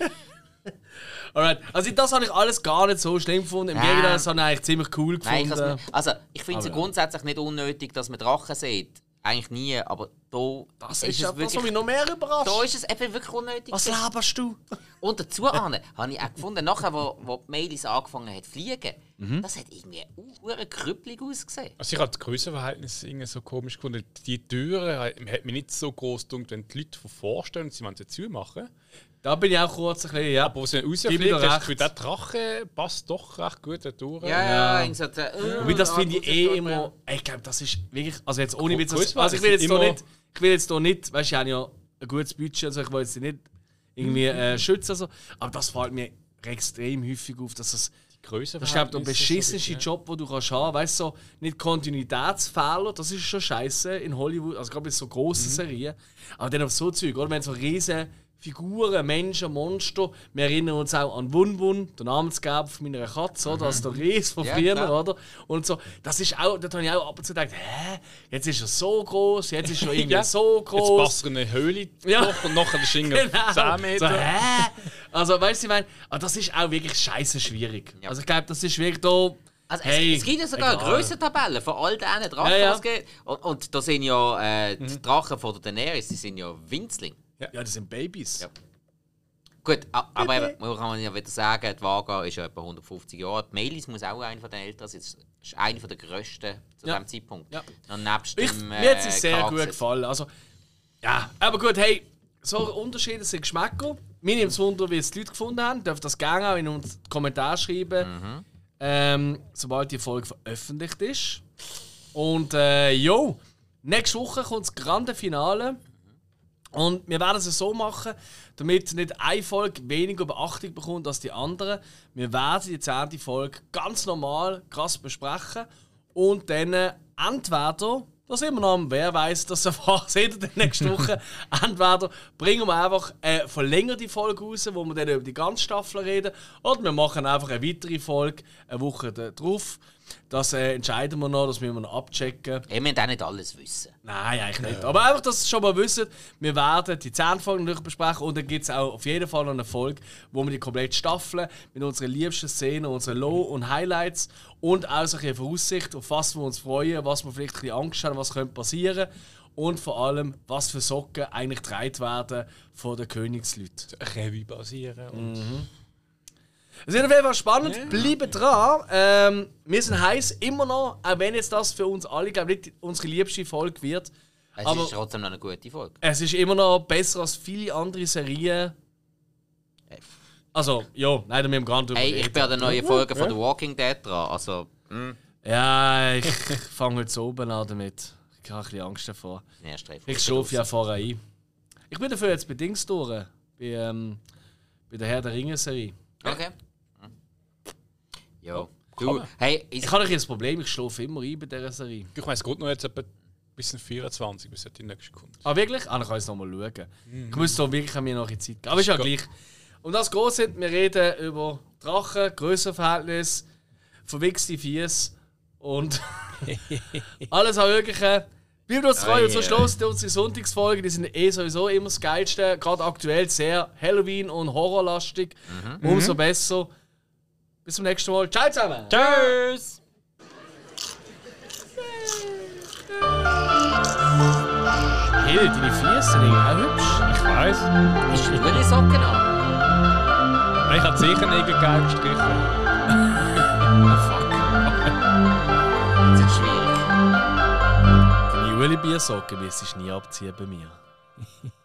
Alright. Also das habe ich alles gar nicht so schlimm gefunden. Im Nein. Gegenteil, das habe ich eigentlich ziemlich cool Nein, ich gefunden. has mir- also ich finde es ja ja. grundsätzlich nicht unnötig, dass man Drachen sieht. Eigentlich nie, aber da das ist, ist es ja das, wirklich, mich noch mehr überrascht. da ist es eben wirklich unnötig. Was laberst du? Und dazu Arne, habe ich auch gefunden, nachher, wo, wo die Mailis angefangen hat zu fliegen, Mhm. das hat irgendwie eine krüppelig ausgesehen. Also ich habe das Grössenverhältnis irgendwie so komisch gefunden. Die Türen hat mich nicht so groß gedacht, wenn die Leute von vorstellen und sie wollen sie zumachen. Da bin ich auch kurz ein bisschen, ja. Aber wo sie dann Gib mir rausfliegt, hast du das der Drache passt doch recht gut da durch. Ja, Ja. ja, so, äh, Wobei, das finde ich eh das immer. Ey, Ich glaube, das ist wirklich. Also jetzt ohne Witz. Also ich will jetzt hier nicht. Ich will jetzt hier nicht. Weißt du, ich habe ja ein gutes Budget, also ich will jetzt nicht irgendwie äh, schützen. Also. Aber das fällt mir extrem häufig auf, dass es. Die Größe Das ist glaube der beschissenste Job, den du kannst haben. Weißt du, so, nicht Kontinuitätsfehler, das ist schon scheiße in Hollywood, also gerade bei so großen Serien. Aber dann auf so Zeug, oder? Wenn so riesen Figuren, Menschen, Monster. Wir erinnern uns auch an Wun Wun, der Namensgeber von meiner Katze, oder? Also der Ries von Ja, früher, klar. oder? Und so, das ist auch, da habe ich auch ab und zu gedacht, hä, jetzt ist er so groß, jetzt ist er irgendwie Ja. so Jetzt groß. passt er in eine Höhle Ja. durch und nachher ist er Genau. 10 So, Meter. hä? Also, weißt du, ich meine, aber das ist auch wirklich scheiße schwierig. Ja. Also, ich glaube, das ist wirklich da. Also hey, es, es gibt ja sogar egal. eine Grössentabelle von all diesen Drachen, Ja, ja. Und, und da sind ja äh, Mhm. die Drachen von der Daenerys, die sind ja Winzling. Ja, das sind Babys. Ja. Gut, aber eben, man kann ja wieder sagen, die Vaga ist ja etwa 150 Jahre alt. Melis muss auch einer von den Älteren sein. Das ist einer der grössten zu Ja. diesem Zeitpunkt. Ja. Und nebst Ich, dem, mir hat es äh, sehr gut gefallen. Also, ja, aber gut, hey, so Unterschiede sind Geschmäcker. Mir nimmt es Wunder, wie es die Leute gefunden haben. Dürft das gerne auch in uns Kommentar schreiben, ähm, sobald die Folge veröffentlicht ist. Und äh, jo, nächste Woche kommt das grande Finale Und wir werden es so machen, damit nicht eine Folge weniger Beachtung bekommt als die andere. Wir werden die zehnte Folge ganz normal, krass besprechen und dann entweder, da sind wir noch am Wer weiß, das erfahrt ihr in der nächsten Woche, entweder bringen wir einfach eine verlängerte Folge raus, wo wir dann über die ganze Staffel reden, oder wir machen einfach eine weitere Folge eine Woche drauf. Das äh, entscheiden wir noch, das müssen wir noch abchecken. Ich müssen auch nicht alles wissen. Nein, eigentlich nicht. Aber einfach, dass ihr schon mal wisst, wir werden die 10 Folgen besprechen und dann gibt es auch auf jeden Fall noch eine Folge, wo wir die komplette Staffel mit unseren liebsten Szenen, unseren Low- und Highlights und auch so eine Voraussicht, auf was wir uns freuen, was wir vielleicht ein bisschen Angst haben, was könnte passieren und vor allem, was für Socken eigentlich getragen werden von den Königsleuten. Revue basieren. Und Es wird auf jeden Fall spannend. Bleibt dran. Ähm, wir sind heiß immer noch, auch wenn jetzt das für uns alle, glaube ich, nicht unsere liebste Folge wird. Es Aber- ist trotzdem noch eine gute Folge. Es ist immer noch besser als viele andere Serien. Also, ja, nein, wir haben gar nicht Hey, ich bin an der neuen Folge von The Walking Dead dran. Also, hm, Ja, ich fange heute oben an damit. Ich habe ein bisschen Angst davor. Folge. Ich schlafe ja vorher ein. Ich bin dafür jetzt bei Dings durch. Bei, ähm, bei der Herr der Ringe-Serie. Okay. Jo. Du, hey, Ich habe ein das Problem, ich schlafe immer ein bei dieser Serie. ich meine, es geht noch jetzt etwa bis 24, bis die nächste kommt. Ah, wirklich? Ah, dann kann ich es nochmal schauen. Ich muss da wirklich an mir noch in Zeit geben. Aber ist ja gleich. Und das groß sind, wir reden über Drachen, Grössenverhältnis, verwichste Fies und alles auch Mögliche. Bleibt uns treu und zum Schluss die unsere Sonntagsfolgen, die sind eh sowieso immer das Geilste. Gerade aktuell sehr Halloween- und Horrorlastig. Umso besser. Bis zum nächsten Mal. Ciao zusammen! Tschüss! Hey, deine Fies sind auch hübsch. Ich weiß. Hast du die Socken an? Ich habe sicher Nägel gelb gestrichen. Das ist schwierig. Deine Ueli-Biersocken wirst du nie abziehen bei mir.